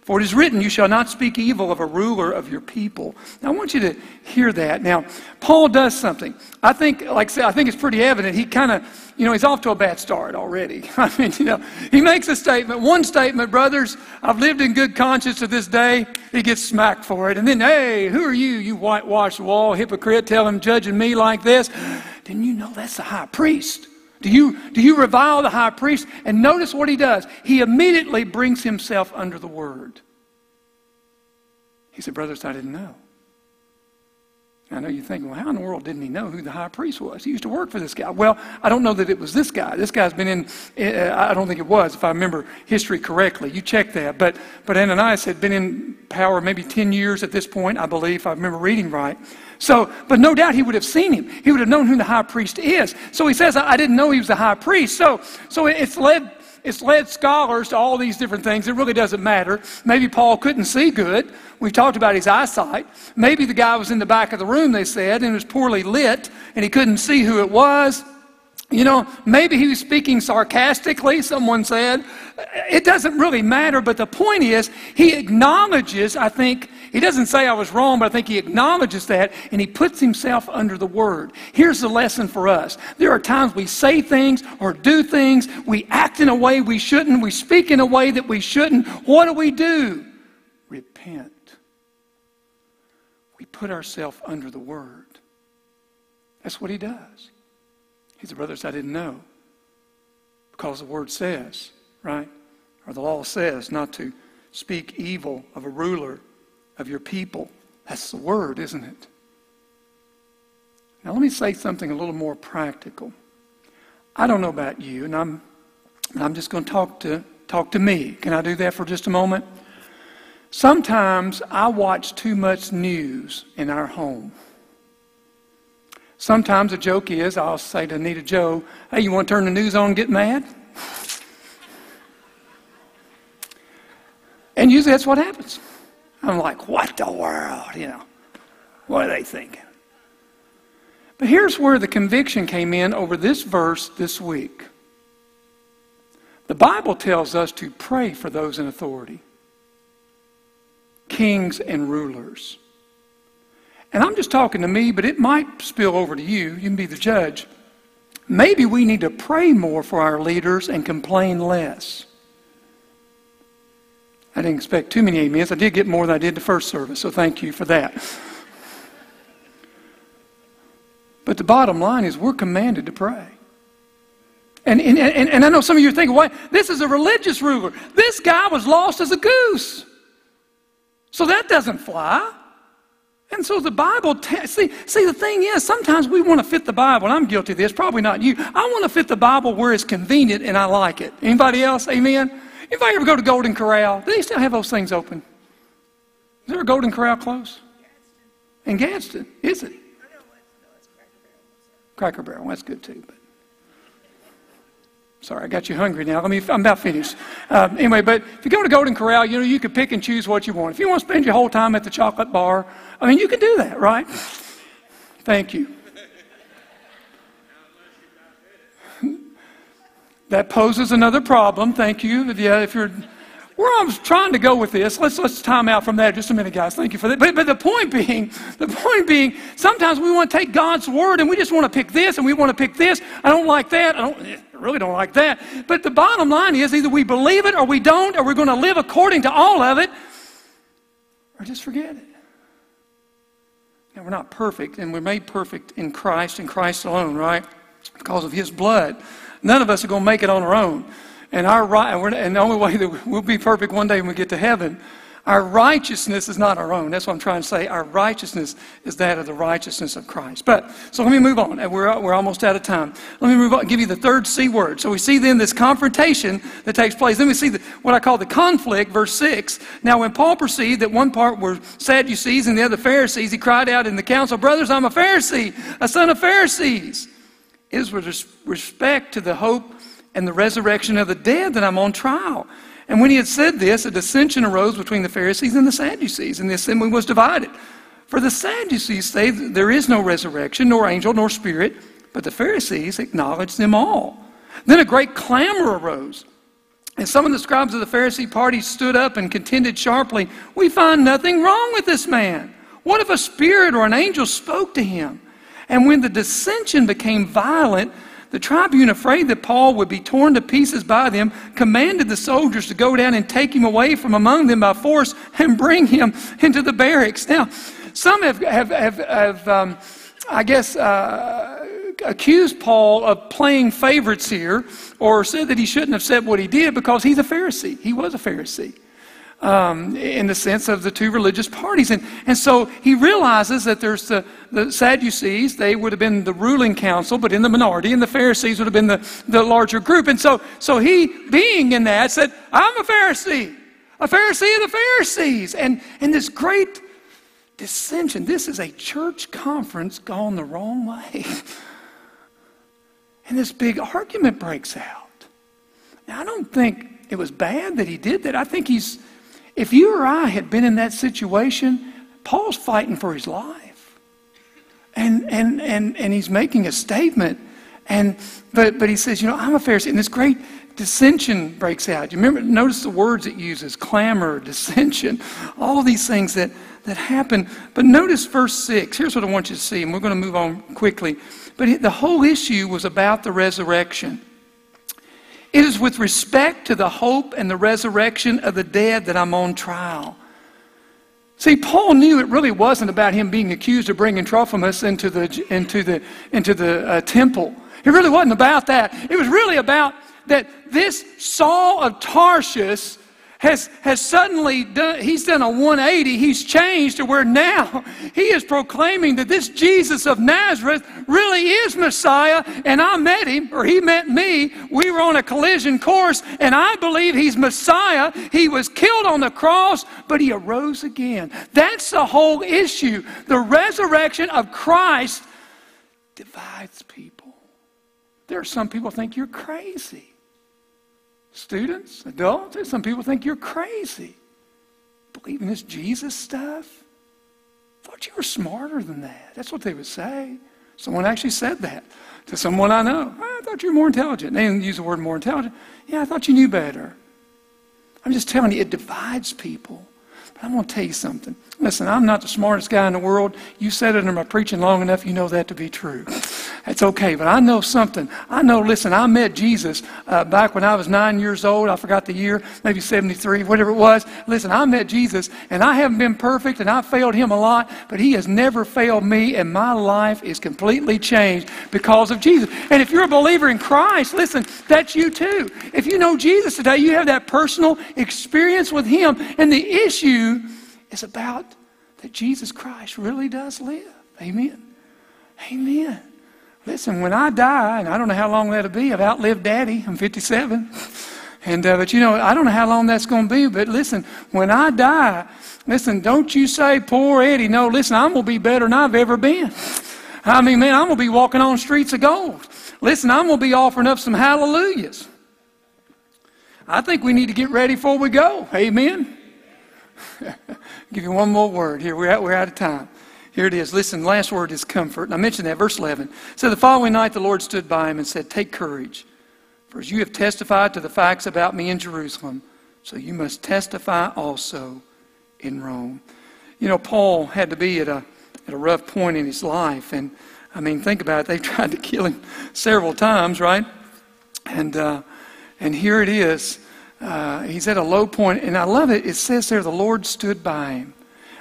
For it is written, You shall not speak evil of a ruler of your people. Now, I want you to hear that. Now, Paul does something. I think, like I said, I think it's pretty evident. He kind of, you know, he's off to a bad start already. I mean, you know, he makes a statement, one statement, brothers, I've lived in good conscience to this day. He gets smacked for it. And then, hey, who are you, you whitewashed wall hypocrite, tell him judging me like this? Didn't you know that's the high priest? Do you, do you revile the high priest? And notice what he does. He immediately brings himself under the word. He said, Brothers, I didn't know. I know you're thinking, well, how in the world didn't he know who the high priest was? He used to work for this guy. Well, I don't know that it was this guy. This guy's been in, uh, I don't think it was, if I remember history correctly. You check that. But, but Ananias had been in power maybe 10 years at this point, I believe, if I remember reading right. So, but no doubt he would have seen him. He would have known who the high priest is. So he says, I, didn't know he was the high priest. So, so it's led it's led scholars to all these different things. It really doesn't matter. Maybe Paul couldn't see good. We talked about his eyesight. Maybe the guy was in the back of the room, they said, and it was poorly lit, and he couldn't see who it was. You know, maybe he was speaking sarcastically, someone said. It doesn't really matter, but the point is, he acknowledges, I think, he doesn't say I was wrong, but I think he acknowledges that and he puts himself under the word. Here's the lesson for us there are times we say things or do things, we act in a way we shouldn't, we speak in a way that we shouldn't. What do we do? Repent. We put ourselves under the word. That's what he does. He said, Brothers, I didn't know. Because the word says, right? Or the law says not to speak evil of a ruler of your people. That's the word, isn't it? Now, let me say something a little more practical. I don't know about you, and I'm, I'm just going to talk to talk to me. Can I do that for just a moment? Sometimes I watch too much news in our home. Sometimes a joke is I'll say to Anita Joe, Hey, you want to turn the news on and get mad? And usually that's what happens. I'm like, What the world? You know, what are they thinking? But here's where the conviction came in over this verse this week. The Bible tells us to pray for those in authority kings and rulers. And I'm just talking to me, but it might spill over to you. You can be the judge. Maybe we need to pray more for our leaders and complain less. I didn't expect too many amens. I did get more than I did the first service, so thank you for that. But the bottom line is we're commanded to pray. And, and, and, and I know some of you are thinking, why? This is a religious ruler. This guy was lost as a goose. So that doesn't fly. And so the Bible, see, see, the thing is, sometimes we want to fit the Bible, and I'm guilty of this, probably not you. I want to fit the Bible where it's convenient and I like it. Anybody else? Amen? Anybody ever go to Golden Corral? Do they still have those things open? Is there a Golden Corral close? In Gadsden, is it? Cracker Barrel, that's good too. But sorry, I got you hungry now. Let me. I'm about finished. Uh, anyway, but if you go to Golden Corral, you know you can pick and choose what you want. If you want to spend your whole time at the chocolate bar, I mean, you can do that, right? Thank you. That poses another problem. Thank you. Yeah, if you're where I'm trying to go with this, let's let's time out from that just a minute, guys. Thank you for that. But, but the point being, the point being, sometimes we want to take God's word and we just want to pick this and we want to pick this. I don't like that. I don't I really don't like that. But the bottom line is either we believe it or we don't, or we're going to live according to all of it, or just forget it. Now we're not perfect, and we're made perfect in Christ and Christ alone, right? Because of His blood. None of us are going to make it on our own. And our right, and the only way that we'll be perfect one day when we get to heaven, our righteousness is not our own. That's what I'm trying to say. Our righteousness is that of the righteousness of Christ. But so let me move on. And We're, we're almost out of time. Let me move on. Give you the third C word. So we see then this confrontation that takes place. Then we see the, what I call the conflict, verse six. Now, when Paul perceived that one part were Sadducees and the other Pharisees, he cried out in the council, "Brothers, I'm a Pharisee, a son of Pharisees." Is with respect to the hope and the resurrection of the dead that I'm on trial. And when he had said this, a dissension arose between the Pharisees and the Sadducees, and the assembly was divided. For the Sadducees say there is no resurrection, nor angel, nor spirit, but the Pharisees acknowledge them all. Then a great clamor arose. And some of the scribes of the Pharisee party stood up and contended sharply, We find nothing wrong with this man. What if a spirit or an angel spoke to him? And when the dissension became violent, the tribune, afraid that Paul would be torn to pieces by them, commanded the soldiers to go down and take him away from among them by force and bring him into the barracks. Now, some have, have, have, have um, I guess, uh, accused Paul of playing favorites here or said that he shouldn't have said what he did because he's a Pharisee. He was a Pharisee um, in the sense of the two religious parties. And, and so he realizes that there's the, the Sadducees, they would have been the ruling council, but in the minority, and the Pharisees would have been the, the larger group. And so, so he, being in that, said, I'm a Pharisee, a Pharisee of the Pharisees. And, and this great dissension, this is a church conference gone the wrong way. and this big argument breaks out. Now, I don't think it was bad that he did that. I think he's, if you or I had been in that situation, Paul's fighting for his life. And, and, and, and he's making a statement. And, but, but he says, you know, I'm a Pharisee. And this great dissension breaks out. You remember, notice the words it uses clamor, dissension, all these things that, that happen. But notice verse 6. Here's what I want you to see, and we're going to move on quickly. But the whole issue was about the resurrection. It is with respect to the hope and the resurrection of the dead that I'm on trial. See, Paul knew it really wasn't about him being accused of bringing Trophimus into the, into the, into the uh, temple. It really wasn't about that. It was really about that this Saul of Tarshish has, has suddenly done, he's done a 180. He's changed to where now he is proclaiming that this Jesus of Nazareth really is Messiah. And I met him, or he met me. We were on a collision course, and I believe he's Messiah. He was killed on the cross, but he arose again. That's the whole issue. The resurrection of Christ divides people. There are some people think you're crazy. Students, adults, some people think you're crazy. Believing this Jesus stuff? Thought you were smarter than that. That's what they would say. Someone actually said that to someone I know. Ah, I thought you were more intelligent. They didn't use the word more intelligent. Yeah, I thought you knew better. I'm just telling you, it divides people. But I'm going to tell you something. Listen, I'm not the smartest guy in the world. You said it in my preaching long enough, you know that to be true. It's okay, but I know something. I know, listen, I met Jesus uh, back when I was nine years old. I forgot the year, maybe 73, whatever it was. Listen, I met Jesus, and I haven't been perfect, and I failed him a lot, but he has never failed me, and my life is completely changed because of Jesus. And if you're a believer in Christ, listen, that's you too. If you know Jesus today, you have that personal experience with him, and the issue is about that Jesus Christ really does live. Amen. Amen. Listen, when I die, and I don't know how long that'll be, I've outlived Daddy. I'm 57. And, uh, but you know, I don't know how long that's going to be, but listen, when I die, listen, don't you say, poor Eddie. No, listen, I'm going to be better than I've ever been. I mean, man, I'm going to be walking on streets of gold. Listen, I'm going to be offering up some hallelujahs. I think we need to get ready before we go. Amen. Give you one more word. Here, we're out, we're out of time. Here it is. Listen, last word is comfort. And I mentioned that, verse 11. So the following night the Lord stood by him and said, Take courage, for as you have testified to the facts about me in Jerusalem, so you must testify also in Rome. You know, Paul had to be at a, at a rough point in his life. And I mean, think about it. They tried to kill him several times, right? And, uh, and here it is. Uh, he's at a low point, and I love it. It says there, the Lord stood by him.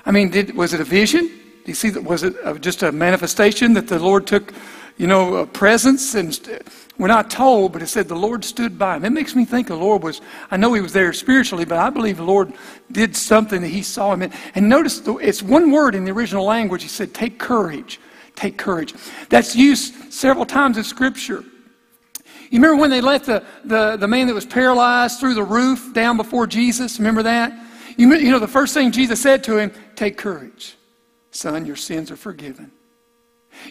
I mean, did, was it a vision? Do you see that? Was it just a manifestation that the Lord took, you know, uh, presence. And we're not told, but it said the Lord stood by him. It makes me think the Lord was, I know he was there spiritually, but I believe the Lord did something that he saw him in. And notice the, it's one word in the original language. He said, take courage. Take courage. That's used several times in Scripture. You remember when they let the, the, the man that was paralyzed through the roof down before Jesus? Remember that? You, you know, the first thing Jesus said to him, Take courage. Son, your sins are forgiven.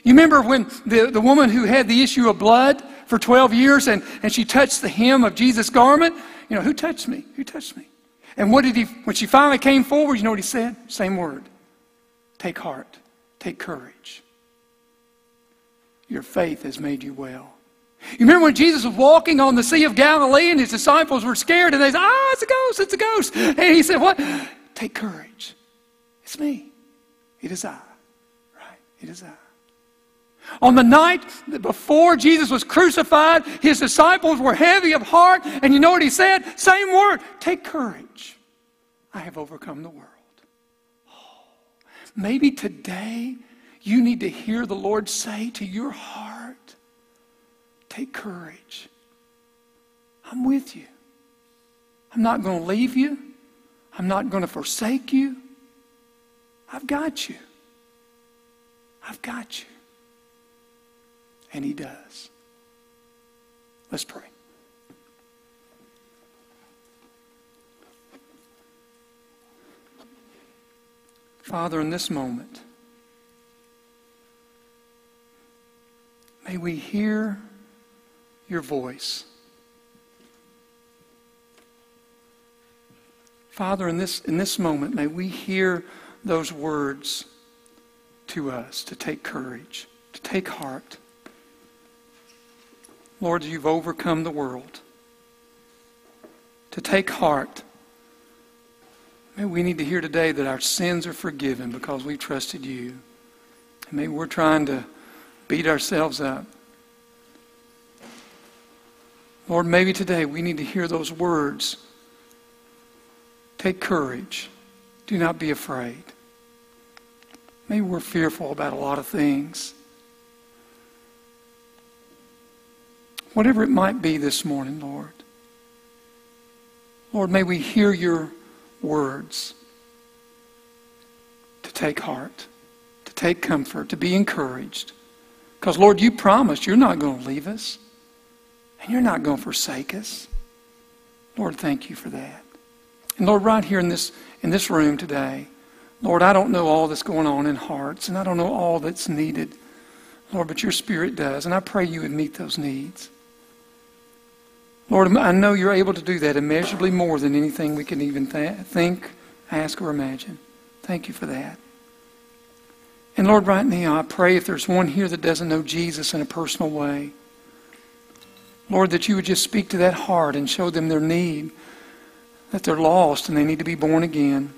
You remember when the, the woman who had the issue of blood for 12 years and, and she touched the hem of Jesus' garment? You know, who touched me? Who touched me? And what did he, when she finally came forward, you know what he said? Same word. Take heart. Take courage. Your faith has made you well. You remember when Jesus was walking on the Sea of Galilee and his disciples were scared and they said, Ah, it's a ghost, it's a ghost. And he said, What? Take courage. It's me. It is I. Right? It is I. On the night before Jesus was crucified, his disciples were heavy of heart. And you know what he said? Same word. Take courage. I have overcome the world. Oh, maybe today you need to hear the Lord say to your heart, Take courage. I'm with you. I'm not going to leave you. I'm not going to forsake you. I've got you. I've got you. And He does. Let's pray. Father, in this moment, may we hear your voice. Father, in this, in this moment, may we hear those words to us to take courage, to take heart. Lord, you've overcome the world. To take heart. Maybe we need to hear today that our sins are forgiven because we've trusted you. And maybe we're trying to beat ourselves up. Lord, maybe today we need to hear those words. Take courage. Do not be afraid. Maybe we're fearful about a lot of things. Whatever it might be this morning, Lord. Lord, may we hear your words to take heart, to take comfort, to be encouraged. Because, Lord, you promised you're not going to leave us, and you're not going to forsake us. Lord, thank you for that. And Lord, right here in this, in this room today, Lord, I don't know all that's going on in hearts, and I don't know all that's needed, Lord, but your Spirit does, and I pray you would meet those needs. Lord, I know you're able to do that immeasurably more than anything we can even th- think, ask, or imagine. Thank you for that. And Lord, right now, I pray if there's one here that doesn't know Jesus in a personal way, Lord, that you would just speak to that heart and show them their need, that they're lost and they need to be born again.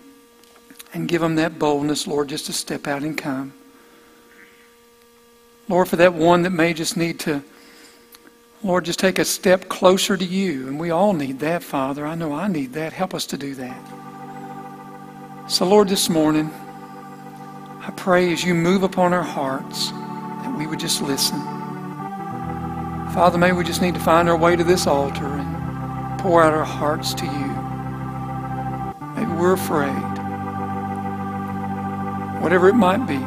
And give them that boldness, Lord, just to step out and come. Lord, for that one that may just need to, Lord, just take a step closer to you. And we all need that, Father. I know I need that. Help us to do that. So, Lord, this morning, I pray as you move upon our hearts that we would just listen. Father, maybe we just need to find our way to this altar and pour out our hearts to you. Maybe we're afraid. Whatever it might be,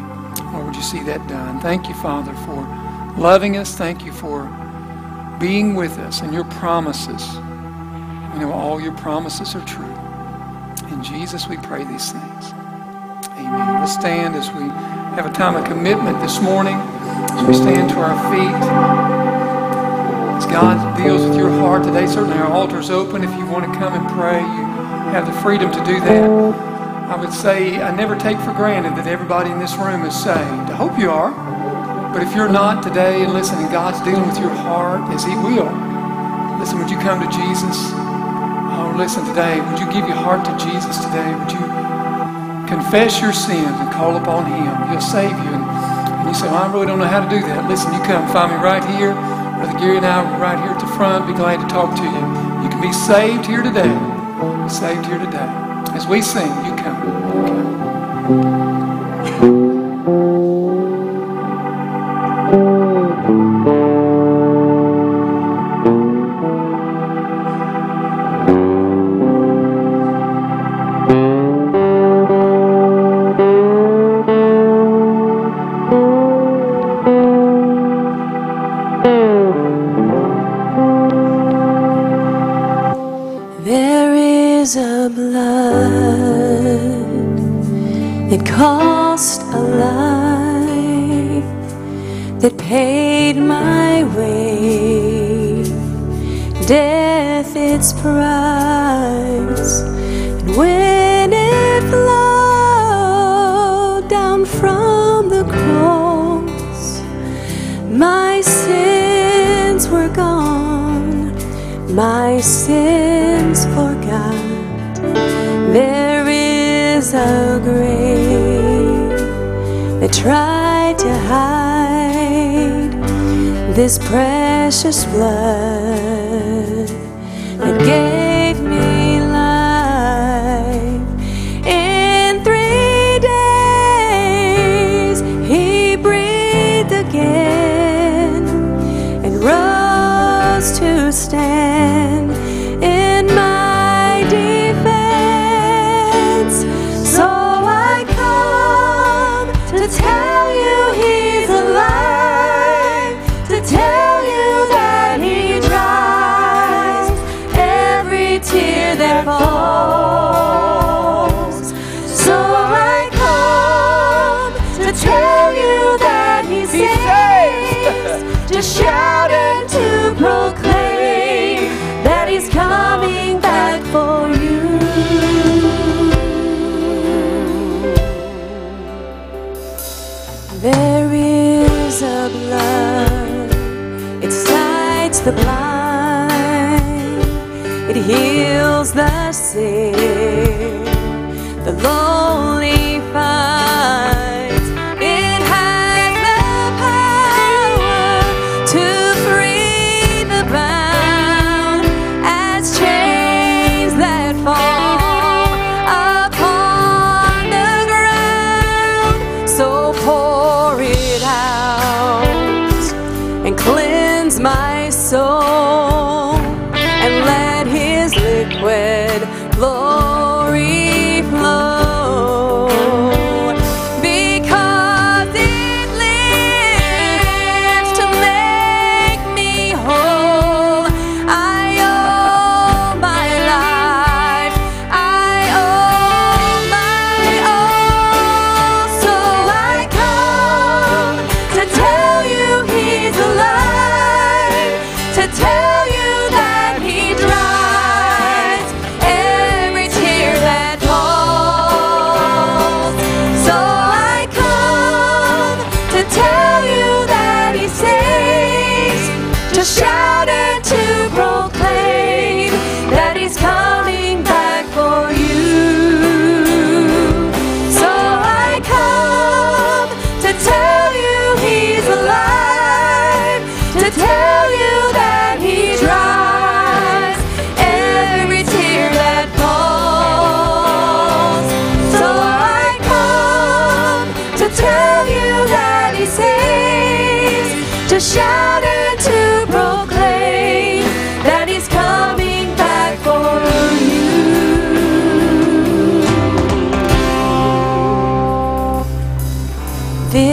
Lord, would you see that done? Thank you, Father, for loving us. Thank you for being with us and your promises. We know all your promises are true. In Jesus, we pray these things. Amen. Let's stand as we have a time of commitment this morning, as we stand to our feet. As God deals with your heart today, certainly our altar's open. If you want to come and pray, you have the freedom to do that. I would say I never take for granted that everybody in this room is saved. I hope you are. But if you're not today and listen, God's dealing with your heart as He will, listen, would you come to Jesus? Oh, listen today. Would you give your heart to Jesus today? Would you confess your sins and call upon Him? He'll save you. And you say, well, I really don't know how to do that. Listen, you come find me right here. Brother Gary and I are right here at the front. Be glad to talk to you. You can be saved here today. Saved here today. As we sing, you come. You come.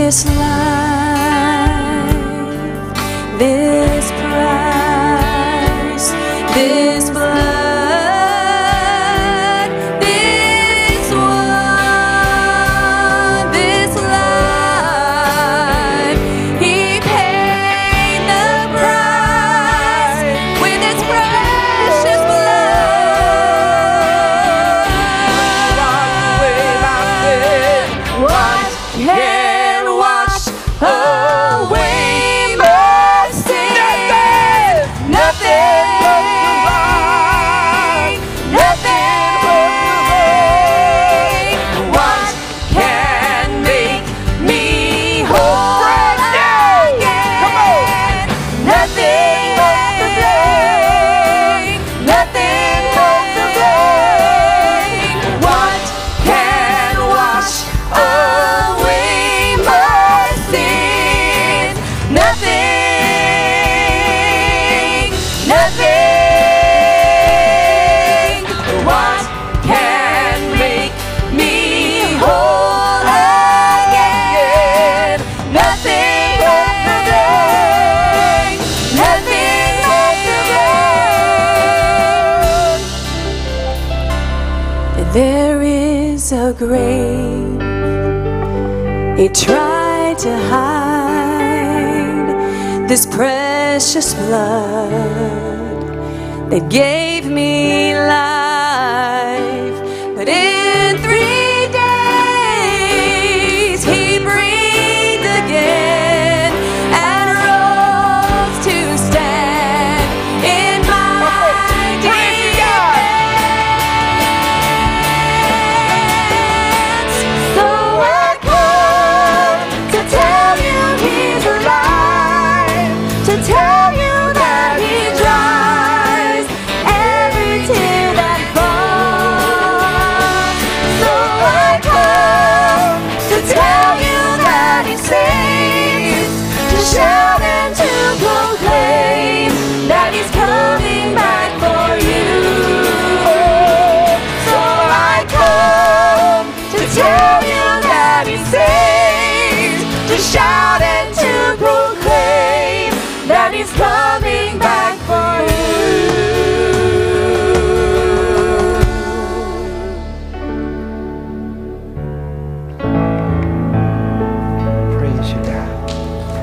This life,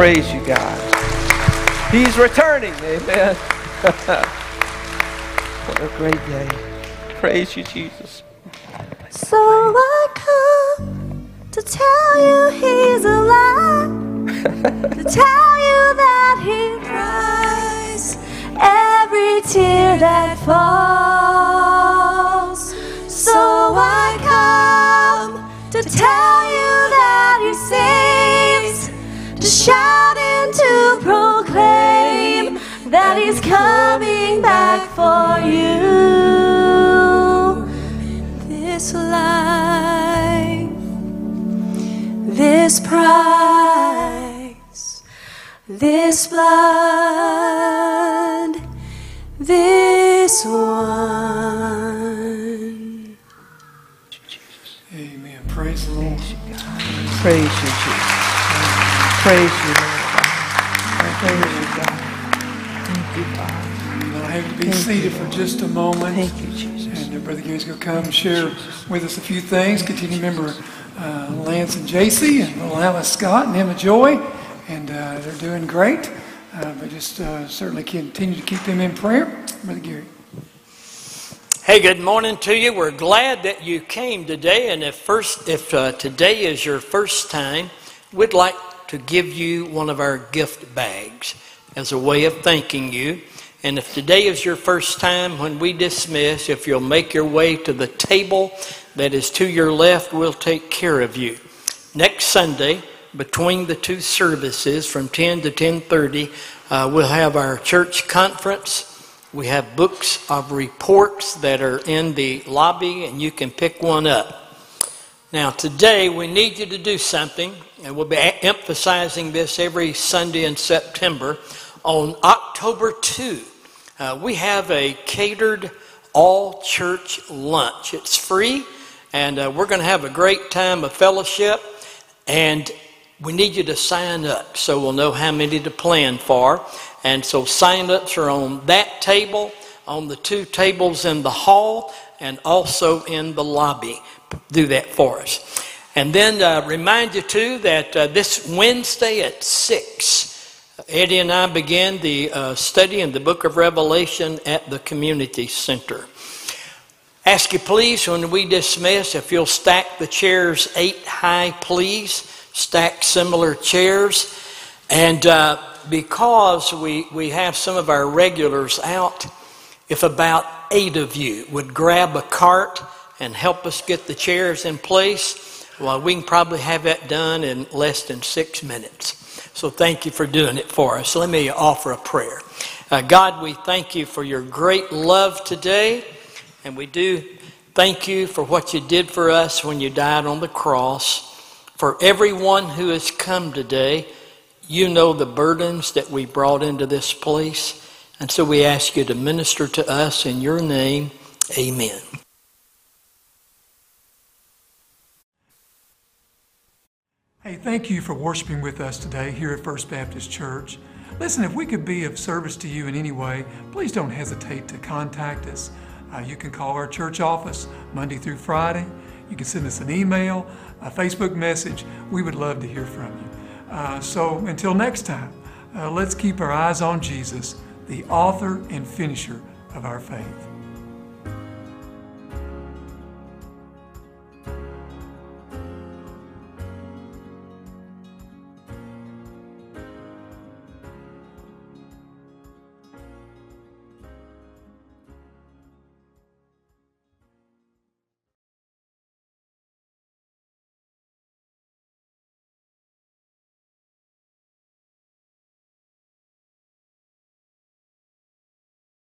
Praise you, God. He's returning. Amen. what a great day. Praise you, Jesus. So I come to tell you he's alive, to tell you that he cries every tear that falls. So I come to tell you that he saves, to shout and to proclaim that he's coming back for you this life, this price, this blood, this one. Amen. Praise the Lord. Praise you, Jesus. Praise you, Lord. Praise you, God. Thank you, Father. I'll have to be seated for just a moment. Thank you, Jesus. And uh, Brother Gary's going to come and share with us a few things. Continue to remember uh, Lance and JC and little Alice Scott and Emma Joy. And uh, they're doing great. Uh, but just uh, certainly continue to keep them in prayer. Brother Gary. Hey, good morning to you. We're glad that you came today. And if first, if uh, today is your first time, we'd like to give you one of our gift bags as a way of thanking you. And if today is your first time when we dismiss, if you'll make your way to the table that is to your left, we'll take care of you. Next Sunday, between the two services from 10 to 10:30, uh, we'll have our church conference. We have books of reports that are in the lobby, and you can pick one up. Now, today we need you to do something, and we'll be emphasizing this every Sunday in September. On October 2, uh, we have a catered all church lunch. It's free, and uh, we're going to have a great time of fellowship, and we need you to sign up so we'll know how many to plan for. And so sign ups are on that table, on the two tables in the hall, and also in the lobby. Do that for us. And then uh, remind you too that uh, this Wednesday at 6, Eddie and I began the uh, study in the book of Revelation at the community center. Ask you please when we dismiss if you'll stack the chairs eight high, please. Stack similar chairs. And uh, because we, we have some of our regulars out, if about eight of you would grab a cart and help us get the chairs in place, well, we can probably have that done in less than six minutes. So thank you for doing it for us. Let me offer a prayer. Uh, God, we thank you for your great love today, and we do thank you for what you did for us when you died on the cross. For everyone who has come today, you know the burdens that we brought into this place. And so we ask you to minister to us in your name. Amen. Hey, thank you for worshiping with us today here at First Baptist Church. Listen, if we could be of service to you in any way, please don't hesitate to contact us. Uh, you can call our church office Monday through Friday. You can send us an email, a Facebook message. We would love to hear from you. Uh, so until next time, uh, let's keep our eyes on Jesus, the author and finisher of our faith.